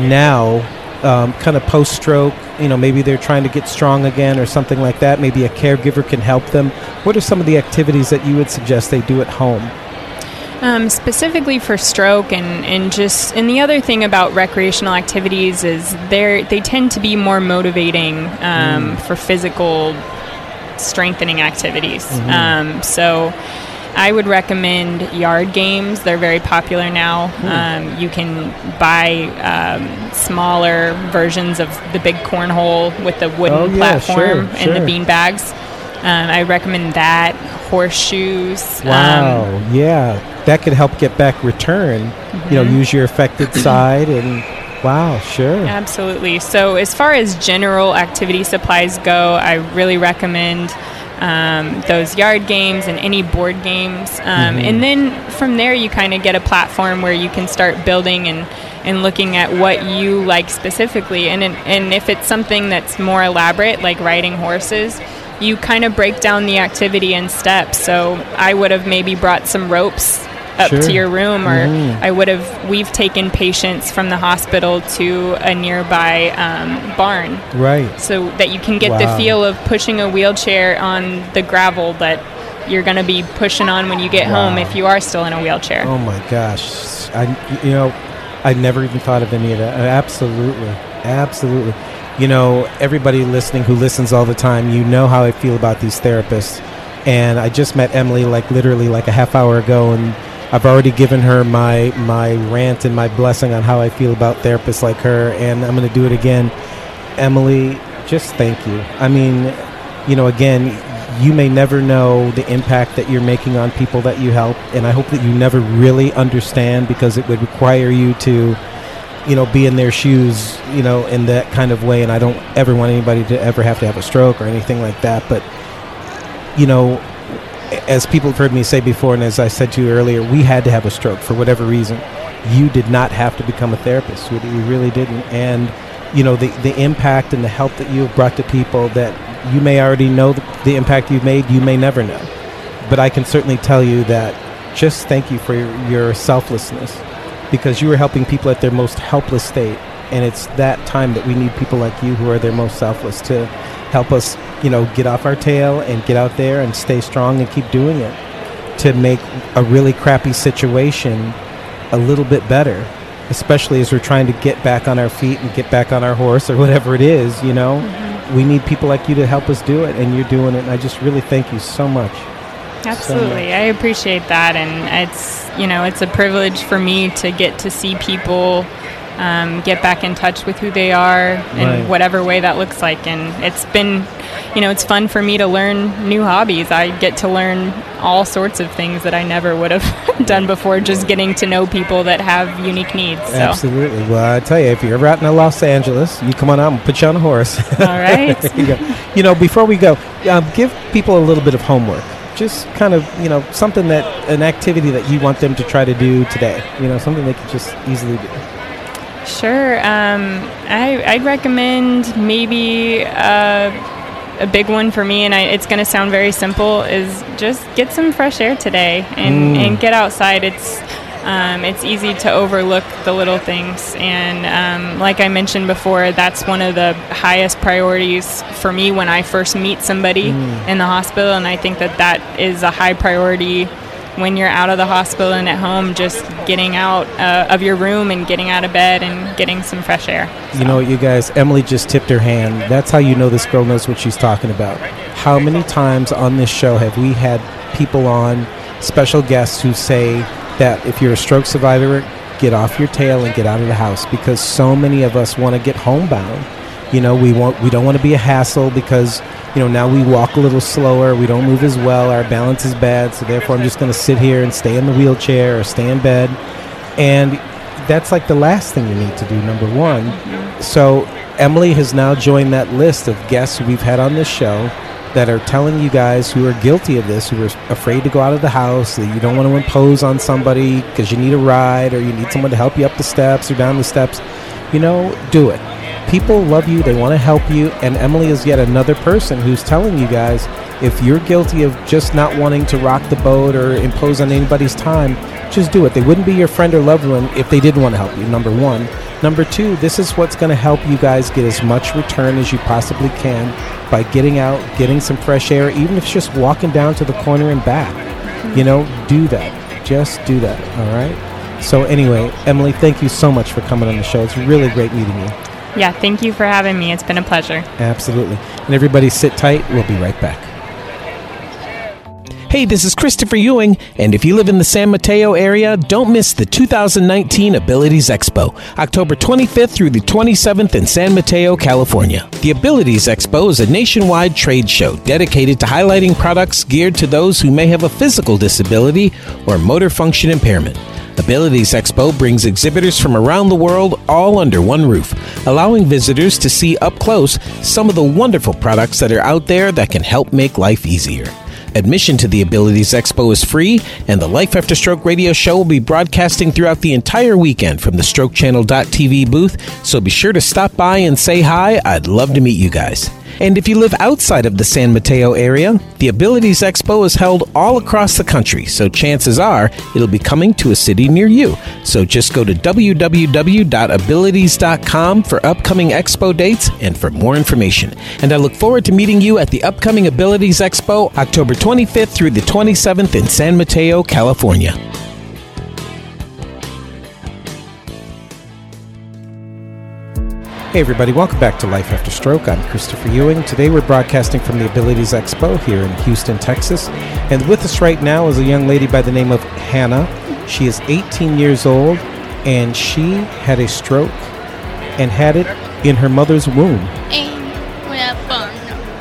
now um, kind of post stroke, you know, maybe they're trying to get strong again or something like that. Maybe a caregiver can help them. What are some of the activities that you would suggest they do at home? Um, specifically for stroke and, and just and the other thing about recreational activities is they they tend to be more motivating um, mm. for physical strengthening activities. Mm-hmm. Um, so I would recommend yard games. They're very popular now. Hmm. Um, you can buy um, smaller versions of the big cornhole with the wooden oh, yeah, platform sure, and sure. the bean bags. Um, I recommend that. Horseshoes. Wow. Um, yeah. That could help get back return. Mm-hmm. You know, mm-hmm. use your affected side and. Wow, sure. Absolutely. So, as far as general activity supplies go, I really recommend um, those yard games and any board games. Um, mm-hmm. And then from there, you kind of get a platform where you can start building and, and looking at what you like specifically. And, and if it's something that's more elaborate, like riding horses, you kind of break down the activity in steps. So I would have maybe brought some ropes up Sure. to your room, or Mhm. I would have. We've taken patients from the hospital to a nearby um, barn, Right. so that you can get Wow. the feel of pushing a wheelchair on the gravel that you're going to be pushing on when you get home if you are still in a wheelchair. Oh my gosh. I you know, I never even thought of any of that. Uh, Absolutely. Absolutely. You know, everybody listening who listens all the time, you know how I feel about these therapists. And I just met Emily like literally like a half hour ago and I've already given her my my rant and my blessing on how I feel about therapists like her and I'm going to do it again. Emily, just thank you. I mean, you know, again, you may never know the impact that you're making on people that you help, and I hope that you never really understand because it would require you to, you know, be in their shoes, you know, in that kind of way. And I don't ever want anybody to ever have to have a stroke or anything like that. But, you know, as people have heard me say before, and as I said to you earlier, we had to have a stroke for whatever reason. You did not have to become a therapist. We, you really didn't. And, you know, the, the impact and the help that you have brought to people that you may already know the, the impact you've made, you may never know. But I can certainly tell you that just thank you for your, your selflessness because you are helping people at their most helpless state. And it's that time that we need people like you who are their most selfless to help us, you know, get off our tail and get out there and stay strong and keep doing it to make a really crappy situation a little bit better, especially as we're trying to get back on our feet and get back on our horse or whatever it is, you know. Mm-hmm. We need people like you to help us do it, and you're doing it. And I just really thank you so much. Absolutely. I appreciate that. And it's, you know, it's a privilege for me to get to see people um, get back in touch with who they are in Right. whatever way that looks like. And it's been, you know, it's fun for me to learn new hobbies. I get to learn all sorts of things that I never would have done before, just getting to know people that have unique needs. So. Absolutely. Well, I tell you, if you're ever out in Los Angeles, you come on out and put you on a horse. All right. You, you know, before we go, um, give people a little bit of homework. Just kind of, you know, something that, an activity that you want them to try to do today. You know, something they could just easily do. Sure. Um, I, I'd recommend maybe uh, a big one for me, and I, it's going to sound very simple, is just get some fresh air today and, Mm. and get outside. It's um, it's easy to overlook the little things, and um, like I mentioned before, that's one of the highest priorities for me when I first meet somebody Mm. in the hospital, and I think that that is a high priority when you're out of the hospital and at home, just getting out uh, of your room and getting out of bed and getting some fresh air. You know what, you guys, Emily just tipped her hand. That's how you know this girl knows what she's talking about. How many times on this show have we had people on, special guests, who say that if you're a stroke survivor, get off your tail and get out of the house because so many of us want to get homebound. You know, we want we don't want to be a hassle because you know now we walk a little slower, we don't move as well, our balance is bad, so therefore I'm just going to sit here and stay in the wheelchair or stay in bed. And that's like the last thing you need to do, number one. So Emily has now joined that list of guests we've had on this show that are telling you guys who are guilty of this, who are afraid to go out of the house, that you don't want to impose on somebody because you need a ride or you need someone to help you up the steps or down the steps. You know, do it. People love you, they want to help you, and Emily is yet another person who's telling you guys if you're guilty of just not wanting to rock the boat or impose on anybody's time, just do it. They wouldn't be your friend or loved one if they didn't want to help you, number one. Number two, this is what's going to help you guys get as much return as you possibly can by getting out, getting some fresh air, even if it's just walking down to the corner and back. You know, do that. Just do that, all right? So, anyway, Emily, thank you so much for coming on the show. It's really great meeting you. Yeah, thank you for having me. It's been a pleasure. Absolutely. And everybody sit tight. We'll be right back. Hey, this is Christopher Ewing, and if you live in the San Mateo area, don't miss the 2019 Abilities Expo, October 25th through the 27th in San Mateo, California. The Abilities Expo is a nationwide trade show dedicated to highlighting products geared to those who may have a physical disability or motor function impairment. Abilities Expo brings exhibitors from around the world all under one roof, allowing visitors to see up close some of the wonderful products that are out there that can help make life easier. Admission to the Abilities Expo is free, and the Life After Stroke radio show will be broadcasting throughout the entire weekend from the strokechannel.tv booth, so be sure to stop by and say hi. I'd love to meet you guys. And if you live outside of the San Mateo area, the Abilities Expo is held all across the country, so chances are it'll be coming to a city near you. So just go to www.abilities.com for upcoming expo dates and for more information. And I look forward to meeting you at the upcoming Abilities Expo October 25th through the 27th in San Mateo, California. Hey, everybody, welcome back to Life After Stroke. I'm Christopher Ewing. Today we're broadcasting from the Abilities Expo here in Houston, Texas. And with us right now is a young lady by the name of Hannah. She is 18 years old and she had a stroke and had it in her mother's womb. And we have fun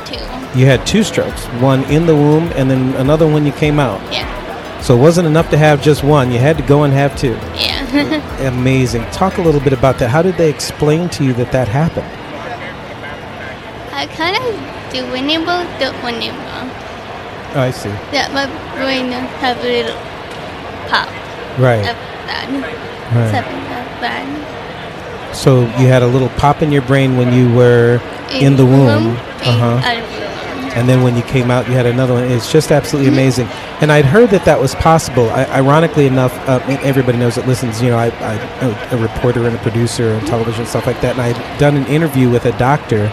too. You had two strokes, one in the womb and then another one you came out. Yeah. So it wasn't enough to have just one, you had to go and have two. Yeah. Amazing. Talk a little bit about that. How did they explain to you that that happened? I kind of do winnable, do winnable. Oh, I see. That my brain have a little pop. Right. Of that. Right. Something like that. So you had a little pop in your brain when you were in, the womb. Uh huh. And then when you came out, you had another one. It's just absolutely amazing. And I'd heard that that was possible. I, ironically enough, uh, everybody knows that listens. You know, I, I, a reporter and a producer on television and stuff like that. And I'd done an interview with a doctor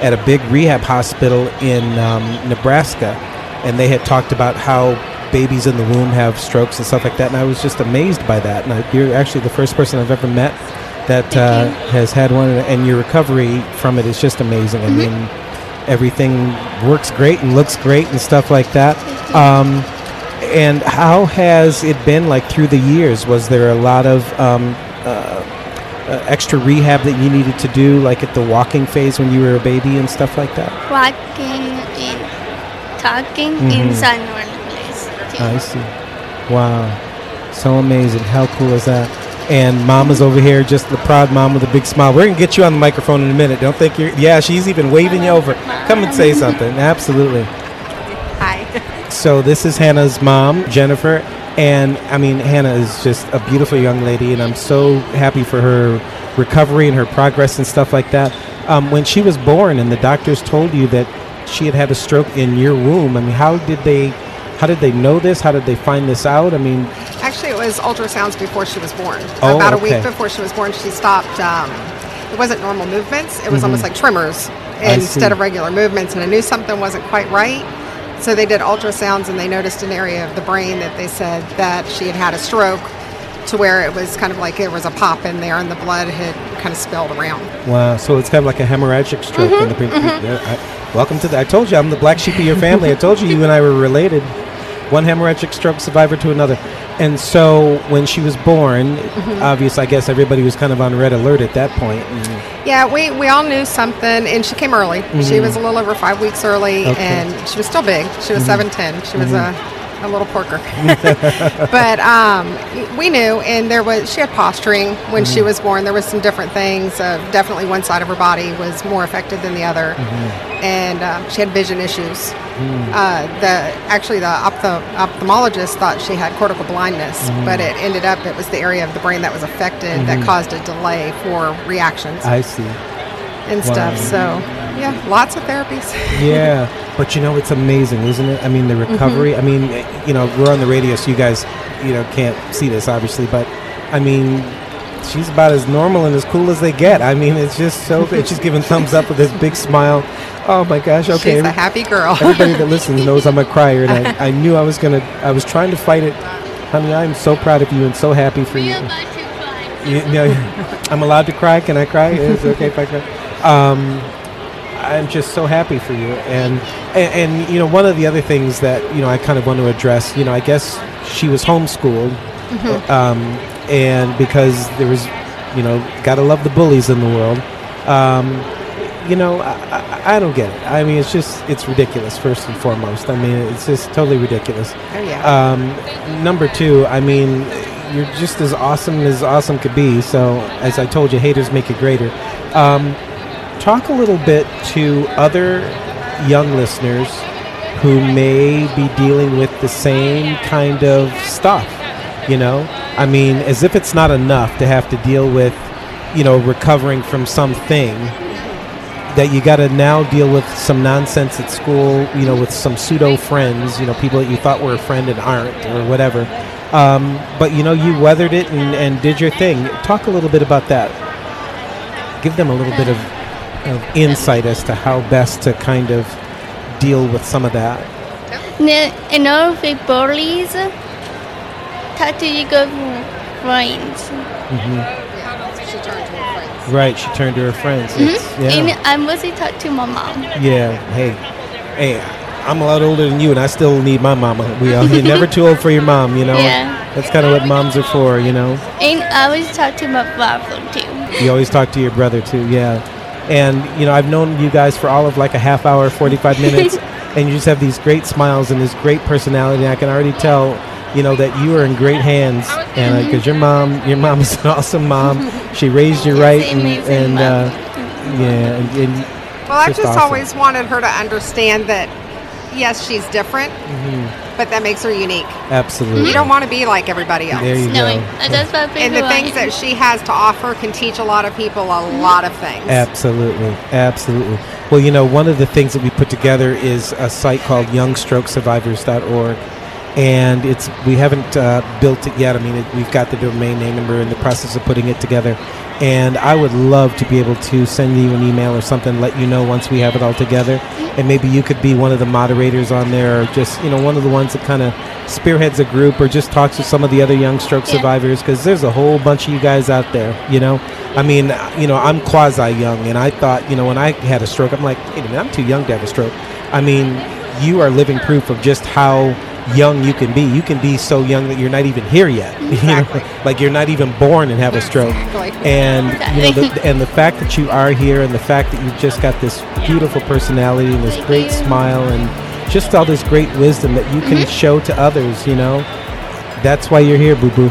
at a big rehab hospital in um, Nebraska, and they had talked about how babies in the womb have strokes and stuff like that. And I was just amazed by that. And I, you're actually the first person I've ever met that uh, has had one, and your recovery from it is just amazing. I mean everything works great and looks great and stuff like that. Um, and how has it been like through the years? Was there a lot of um, uh, uh, extra rehab that you needed to do, like at the walking phase when you were a baby and stuff like that? Walking and talking Mhm. inside normal place. Too. I see. Wow. So amazing. How cool is that? And Mama's over here, just the proud mom with a big smile. We're to get you on the microphone in a minute. Don't think you're. Yeah, she's even waving you over. Come and say something. Absolutely. Hi. So this is Hannah's mom, Jennifer, and I mean Hannah is just a beautiful young lady, and I'm so happy for her recovery and her progress and stuff like that. Um, when she was born, and the doctors told you that she had had a stroke in your womb. I mean, how did they, how did they know this? How did they find this out? I mean, was ultrasounds before she was born. Oh, About a okay. week before she was born, she stopped. Um, it wasn't normal movements. It was Mhm. almost like tremors instead of regular movements. And I knew something wasn't quite right. So they did ultrasounds and they noticed an area of the brain that they said that she had had a stroke to where it was kind of like there was a pop in there and the blood had kind of spilled around. wow. So it's kind of like a hemorrhagic stroke. in the pre- mhm. I- welcome to the. I told you I'm the black sheep of your family. I told you you and I were related. One hemorrhagic stroke survivor to another. And so when she was born, Mhm. obviously, I guess everybody was kind of on red alert at that point. And Yeah, we, we all knew something, and she came early. She Mhm. was a little over five weeks early, Okay. and she was still big. She was Mhm. 7'10. She was a, a little porker. but um, we knew, and there was she had posturing when she Mhm. was born. There was some different things. Uh, definitely, one side of her body was more affected than the other, and um, she had vision issues. Mm. Uh, the actually the ophthalmologist thought she had cortical blindness, Mhm. but it ended up it was the area of the brain that was affected Mhm. that caused a delay for reactions I see. And Wow. stuff. So, yeah, lots of therapies. yeah, but you know it's amazing, isn't it? I mean, the mm-hmm. recovery. I mean, you know, we're on the radio, so you guys, you know, can't see this obviously, but I mean, she's about as normal and as cool as they get. I mean, it's just so good. She's giving thumbs up with this big smile. Oh my gosh! Okay, She's a happy girl. everybody that listens knows I'm a crier, and I, I knew I was gonna. I was trying to fight it. Honey, I'm so proud of you and so happy for you. You know, I'm allowed to cry. Can I cry? Is it okay if I cry? Um, I'm just so happy for you. And, and and you know, one of the other things that you know I kind of want to address. You know, I guess she was homeschooled, Mhm. um, and because there was, you know, gotta love the bullies in the world. Um, you know, I, I, I don't get it. I mean, it's just it's ridiculous. First and foremost, I mean, it's just totally ridiculous. Oh, yeah. Um, number two, I mean, you're just as awesome as awesome could be. So, as I told you, haters make it greater. Um, talk a little bit to other young listeners who may be dealing with the same kind of stuff. You know, I mean, as if it's not enough to have to deal with, you know, recovering from something. that you got to now deal with some nonsense at school, you know, with some pseudo friends, you know, people that you thought were a friend and aren't, or whatever. Um, but you know, you weathered it and, and did your thing. Talk a little bit about that. Give them a little bit of, of insight as to how best to kind of deal with some of that. For bullies, talk to your good friends. Mm-hmm. Right, she turned to her friends. Mm-hmm. Yeah. And I mostly talk to my mom. Yeah. Hey, hey, I'm a lot older than you, and I still need my mama. We are. You're never too old for your mom, you know. Yeah. That's kind of what moms are for, you know. And I always talk to my brother too. You always talk to your brother too, yeah. And you know, I've known you guys for all of like a half hour, 45 minutes, and you just have these great smiles and this great personality. And I can already tell, you know, that you are in great hands, and because your mom, your mom is an awesome mom. She raised you right, and, and uh, yeah, and, and Well, I've just awesome. always wanted her to understand that, yes, she's different, Mhm. but that makes her unique. Absolutely. You don't want to be like everybody else. There you No, go. that's what I And the things that she has to offer can teach a lot of people a lot of things. Absolutely, absolutely. Well, you know, one of the things that we put together is a site called YoungStrokeSurvivors.org, and it's we haven't uh, built it yet. I mean, it, we've got the domain name, and we're in the process of putting it together. And I would love to be able to send you an email or something, let you know once we have it all together, and maybe you could be one of the moderators on there, or just you know one of the ones that kind of spearheads a group, or just talks to some of the other young stroke Yeah. survivors, because there's a whole bunch of you guys out there. You know, I mean, you know, I'm quasi young, and I thought, you know, when I had a stroke, I'm like, wait a minute, I'm too young to have a stroke. I mean, you are living proof of just how young you can be. You can be so young that you're not even here yet. You know, like you're not even born and have a stroke. And you know, the, and the fact that you are here, and the fact that you've just got this beautiful personality and this great smile, and just all this great wisdom that you can show to others. You know, that's why you're here, boo boo.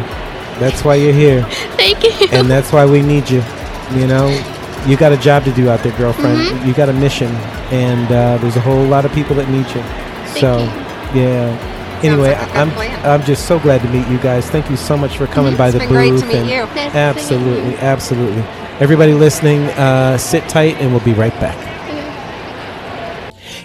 That's why you're here. Thank you. and that's why we need you. You know, you got a job to do out there, girlfriend. Mm-hmm. You got a mission, and uh, there's a whole lot of people that need you. so, yeah. Anyway, like I'm plan. I'm just so glad to meet you guys. Thank you so much for coming by It's the been great booth. to meet and you. Nice to Absolutely, absolutely. Everybody listening, uh, sit tight, and we'll be right back.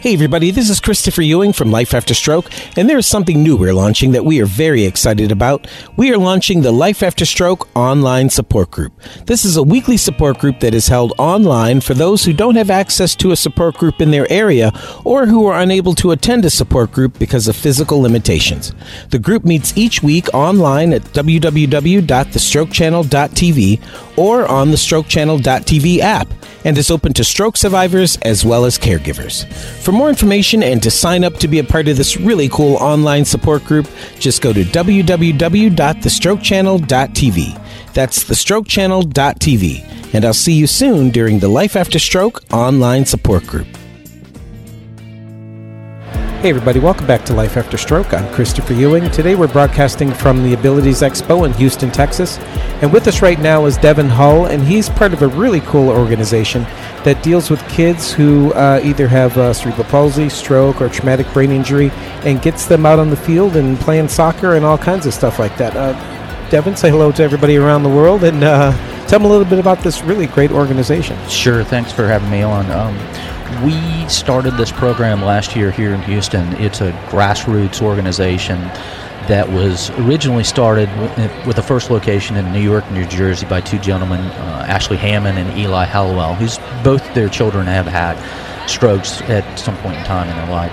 Hey, everybody, this is Christopher Ewing from Life After Stroke, and there is something new we're launching that we are very excited about. We are launching the Life After Stroke online support group. This is a weekly support group that is held online for those who don't have access to a support group in their area or who are unable to attend a support group because of physical limitations. The group meets each week online at www.thestrokechannel.tv or on the strokechannel.tv app and is open to stroke survivors as well as caregivers. For more information and to sign up to be a part of this really cool online support group, just go to www.thestrokechannel.tv. That's thestrokechannel.tv. And I'll see you soon during the Life After Stroke online support group. Hey, everybody, welcome back to Life After Stroke. I'm Christopher Ewing. Today we're broadcasting from the Abilities Expo in Houston, Texas. And with us right now is Devin Hull, and he's part of a really cool organization that deals with kids who uh, either have uh, cerebral palsy, stroke, or traumatic brain injury and gets them out on the field and playing soccer and all kinds of stuff like that. Uh, Devin, say hello to everybody around the world and uh, tell them a little bit about this really great organization. Sure. Thanks for having me on. Um, we started this program last year here in Houston. It's a grassroots organization that was originally started with, the first location in New York, New Jersey, by two gentlemen, uh, Ashley Hammond and Eli Hallowell, who's both their children have had strokes at some point in time in their life.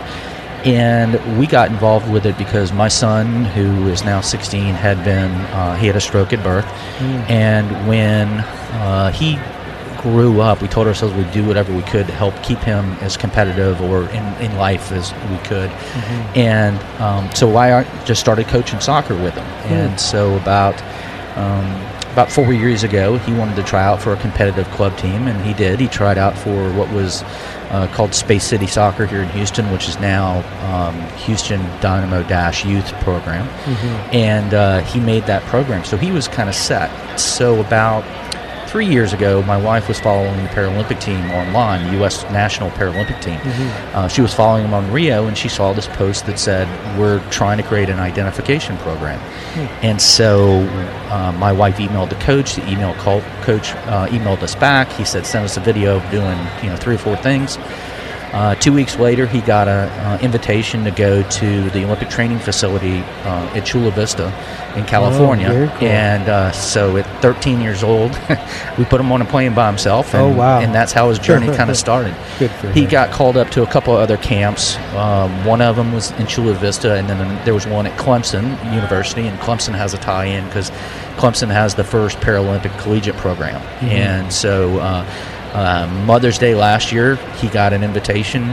And we got involved with it because my son, who is now 16, had been uh, he had a stroke at birth, Mm. and when uh, he grew up, we told ourselves we'd do whatever we could to help keep him as competitive or in, in life as we could. Mhm. And um, so I just started coaching soccer with him. Hmm. And so about um, about four years ago, he wanted to try out for a competitive club team, and he did. He tried out for what was uh, called Space City Soccer here in Houston, which is now um, Houston Dynamo Dash Youth Program Mhm. and uh, he made that program. So he was kind of set. So about three years ago, my wife was following the Paralympic team online, the U.S. national Paralympic team. Mm-hmm. Uh, she was following them on Rio, and she saw this post that said, "We're trying to create an identification program." Hmm. And so, uh, my wife emailed the coach. The email called, coach uh, emailed us back. He said, "Send us a video of doing you know three or four things." Uh, two weeks later, he got an uh, invitation to go to the Olympic training facility uh, at Chula Vista in California. very cool. And uh, so, at 13 years old, we put him on a plane by himself. And, Oh, wow. And that's how his journey kind of started. He got called up to a couple of other camps. Um, one of them was in Chula Vista, and then there was one at Clemson University, and Clemson has a tie-in because Clemson has the first Paralympic collegiate program, Mhm. and so. Uh, uh, Mother's Day last year, he got an invitation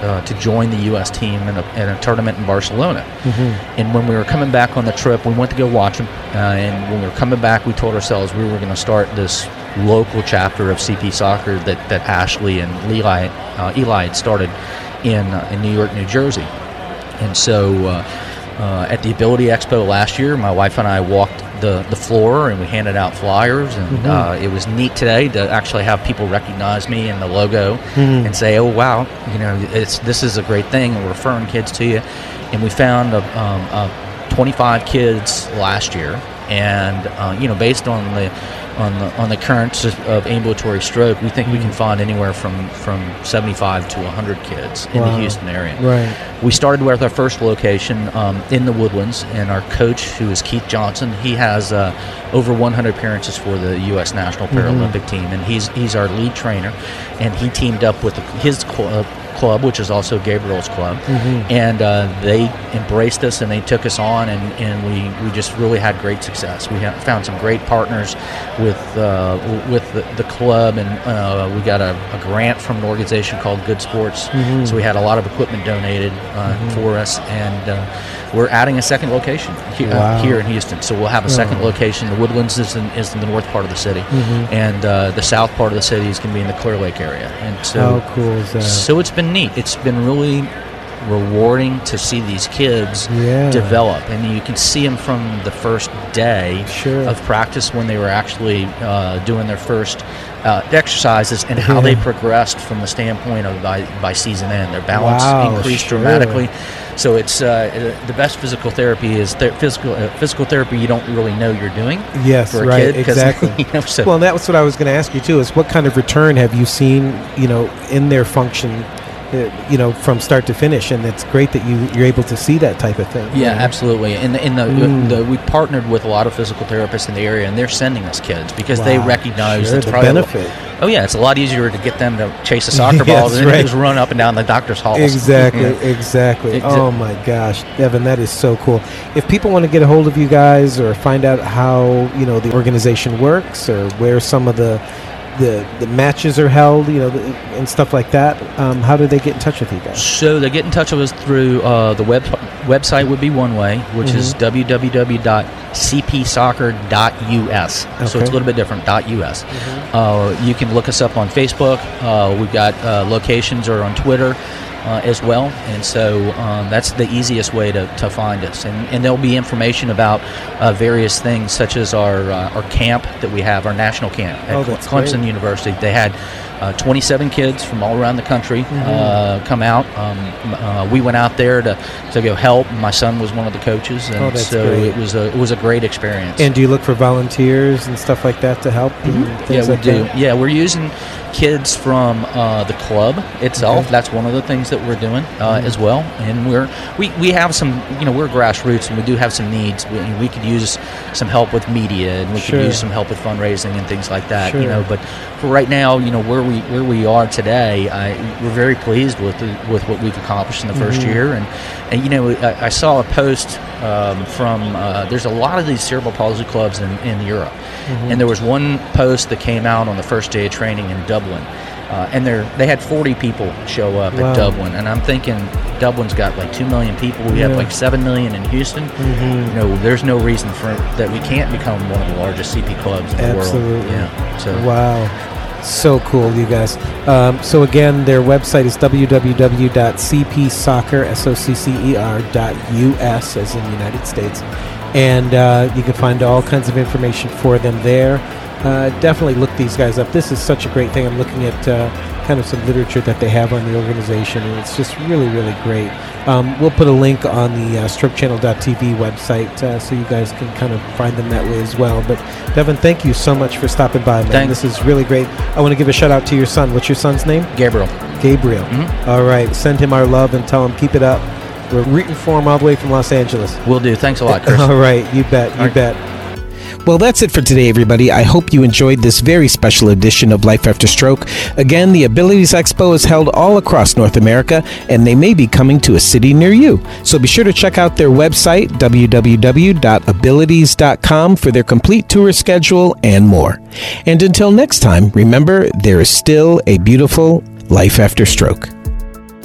uh, to join the U.S. team in a, in a tournament in Barcelona. Mhm. And when we were coming back on the trip, we went to go watch him. Uh, and when we were coming back, we told ourselves we were going to start this local chapter of CP Soccer that, that Ashley and Eli, uh, Eli had started in, uh, in New York, New Jersey. And so uh, uh, at the Ability Expo last year, my wife and I walked the, the floor and we handed out flyers. And Mhm. uh, it was neat today to actually have people recognize me and the logo Mhm. and say, "Oh wow, you know, it's this is a great thing." and We're referring kids to you, and we found a, um, a 25 kids last year, and uh, you know, based on the on the on the currents of, ambulatory stroke, we think we can find anywhere from from 75 to 100 kids in the Houston area. Right. We started with our first location um, in the Woodlands, and our coach, who is Keith Johnson, he has uh, over 100 appearances for the U.S. National Mhm. Paralympic team, and he's he's our lead trainer, and he teamed up with his club, club which is also Gabriel's club, Mhm. and uh, they embraced us and they took us on, and, and we, we just really had great success. We found some great partners with uh, w- with the, the club, and uh, we got a, a grant from an organization called Good Sports, Mhm. so we had a lot of equipment donated uh, Mhm. for us, and uh, we're adding a second location here, Wow. here in Houston. So we'll have a second Oh. location. The Woodlands is in, is in the north part of the city, Mhm. and uh, the south part of the city is going to be in the Clear Lake area. And so, How cool is that? so it's been neat. It's been really rewarding to see these kids Yeah. develop, and you can see them from the first day Sure. of practice when they were actually uh, doing their first uh, exercises and how they Yeah. progressed from the standpoint of by, by season end. Their balance Wow, increased sure. dramatically. So it's uh, uh, the best physical therapy is ther- physical uh, physical therapy you don't really know you're doing. Yes, for a right, kid, exactly. you know, so well, and that's what I was going to ask you too. Is what kind of return have you seen, you know, in their function, uh, you know, from start to finish? And it's great that you you're able to see that type of thing. Yeah, absolutely. And the, in the, Mm. the we partnered with a lot of physical therapists in the area, and they're sending us kids because they recognize sure, it's the benefit. Oh yeah, it's a lot easier to get them to chase a soccer ball than right. is run up and down the doctor's halls. Exactly, Yeah. exactly. Exa- oh my gosh, Devin, that is so cool. If people want to get a hold of you guys or find out how you know the organization works or where some of the the, the matches are held, you know, and stuff like that, um, how do they get in touch with you guys? So they get in touch with us through uh, the web website would be one way, which is www.cpsoccer.us. So it's a little bit different. .us. Uh, you can look us up on Facebook. Uh, we've got uh, locations or on Twitter. Uh, as well, and so um, that's the easiest way to, to find us. And, and there'll be information about uh, various things, such as our uh, our camp that we have, our national camp at Oh, Clemson great. University. They had uh, 27 kids from all around the country Mhm. uh, come out. Um, uh, we went out there to, to go help. My son was one of the coaches, and Oh, so great. it was a it was a great experience. And do you look for volunteers and stuff like that to help? and yeah, we like do. that? Yeah, we're using kids from uh, the club itself. Okay. That's one of the things that we're doing uh, Mhm. as well. And we're we, we have some you know we're grassroots and we do have some needs. We, we could use some help with media and we Sure. could use some help with fundraising and things like that. You know, but for right now, you know where we where we are today, I, we're very pleased with the, with what we've accomplished in the 1st Mhm. year. And and you know I, I saw a post um, from uh, there's a lot of these cerebral palsy clubs in, in Europe. Mhm. And there was one post that came out on the first day of training in Dublin. Uh, and they they had 40 people show up Wow. at Dublin. And I'm thinking Dublin's got like 2 million people. We have like 7 million in Houston. Mhm. You know, there's no reason for that we can't become one of the largest CP clubs in the world. Absolutely. Yeah. So Wow. So cool, you guys. Um, so again, their website is www.cpsoccer, S-O-C-C-E-R, dot U-S, as in United States. And uh, you can find all kinds of information for them there. uh, definitely look these guys up. This is such a great thing. I'm looking at uh, kind of some literature that they have on the organization, and it's just really, really great. Um, we'll put a link on the uh, strokechannel.tv website uh, so you guys can kind of find them that way as well. But Devin, thank you so much for stopping by, man. Thanks. This is really great. I want to give a shout out to your son. What's your son's name? Gabriel. Gabriel. Mm-hmm. All right. Send him our love and tell him keep it up. We're rooting for him all the way from Los Angeles. We'll do. Thanks a lot, Chris. All right. You bet. You right. bet. Well, that's it for today, everybody. I hope you enjoyed this very special edition of Life After Stroke. Again, the Abilities Expo is held all across North America, and they may be coming to a city near you. So be sure to check out their website, www.abilities.com, for their complete tour schedule and more. And until next time, remember there is still a beautiful life after stroke.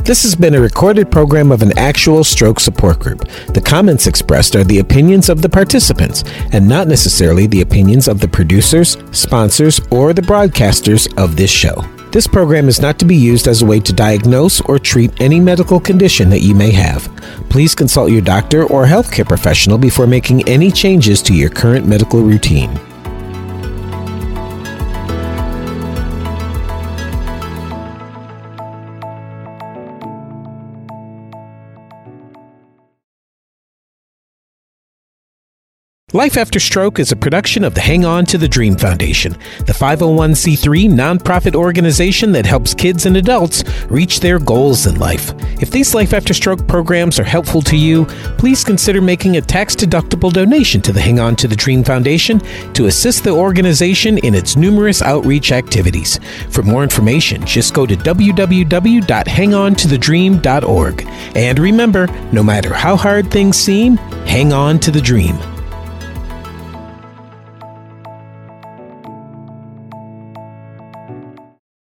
This has been a recorded program of an actual stroke support group. The comments expressed are the opinions of the participants and not necessarily the opinions of the producers, sponsors, or the broadcasters of this show. This program is not to be used as a way to diagnose or treat any medical condition that you may have. Please consult your doctor or healthcare professional before making any changes to your current medical routine. Life After Stroke is a production of the Hang On to the Dream Foundation, the 501c3 nonprofit organization that helps kids and adults reach their goals in life. If these Life After Stroke programs are helpful to you, please consider making a tax deductible donation to the Hang On to the Dream Foundation to assist the organization in its numerous outreach activities. For more information, just go to www.hangontothedream.org. And remember, no matter how hard things seem, hang on to the dream.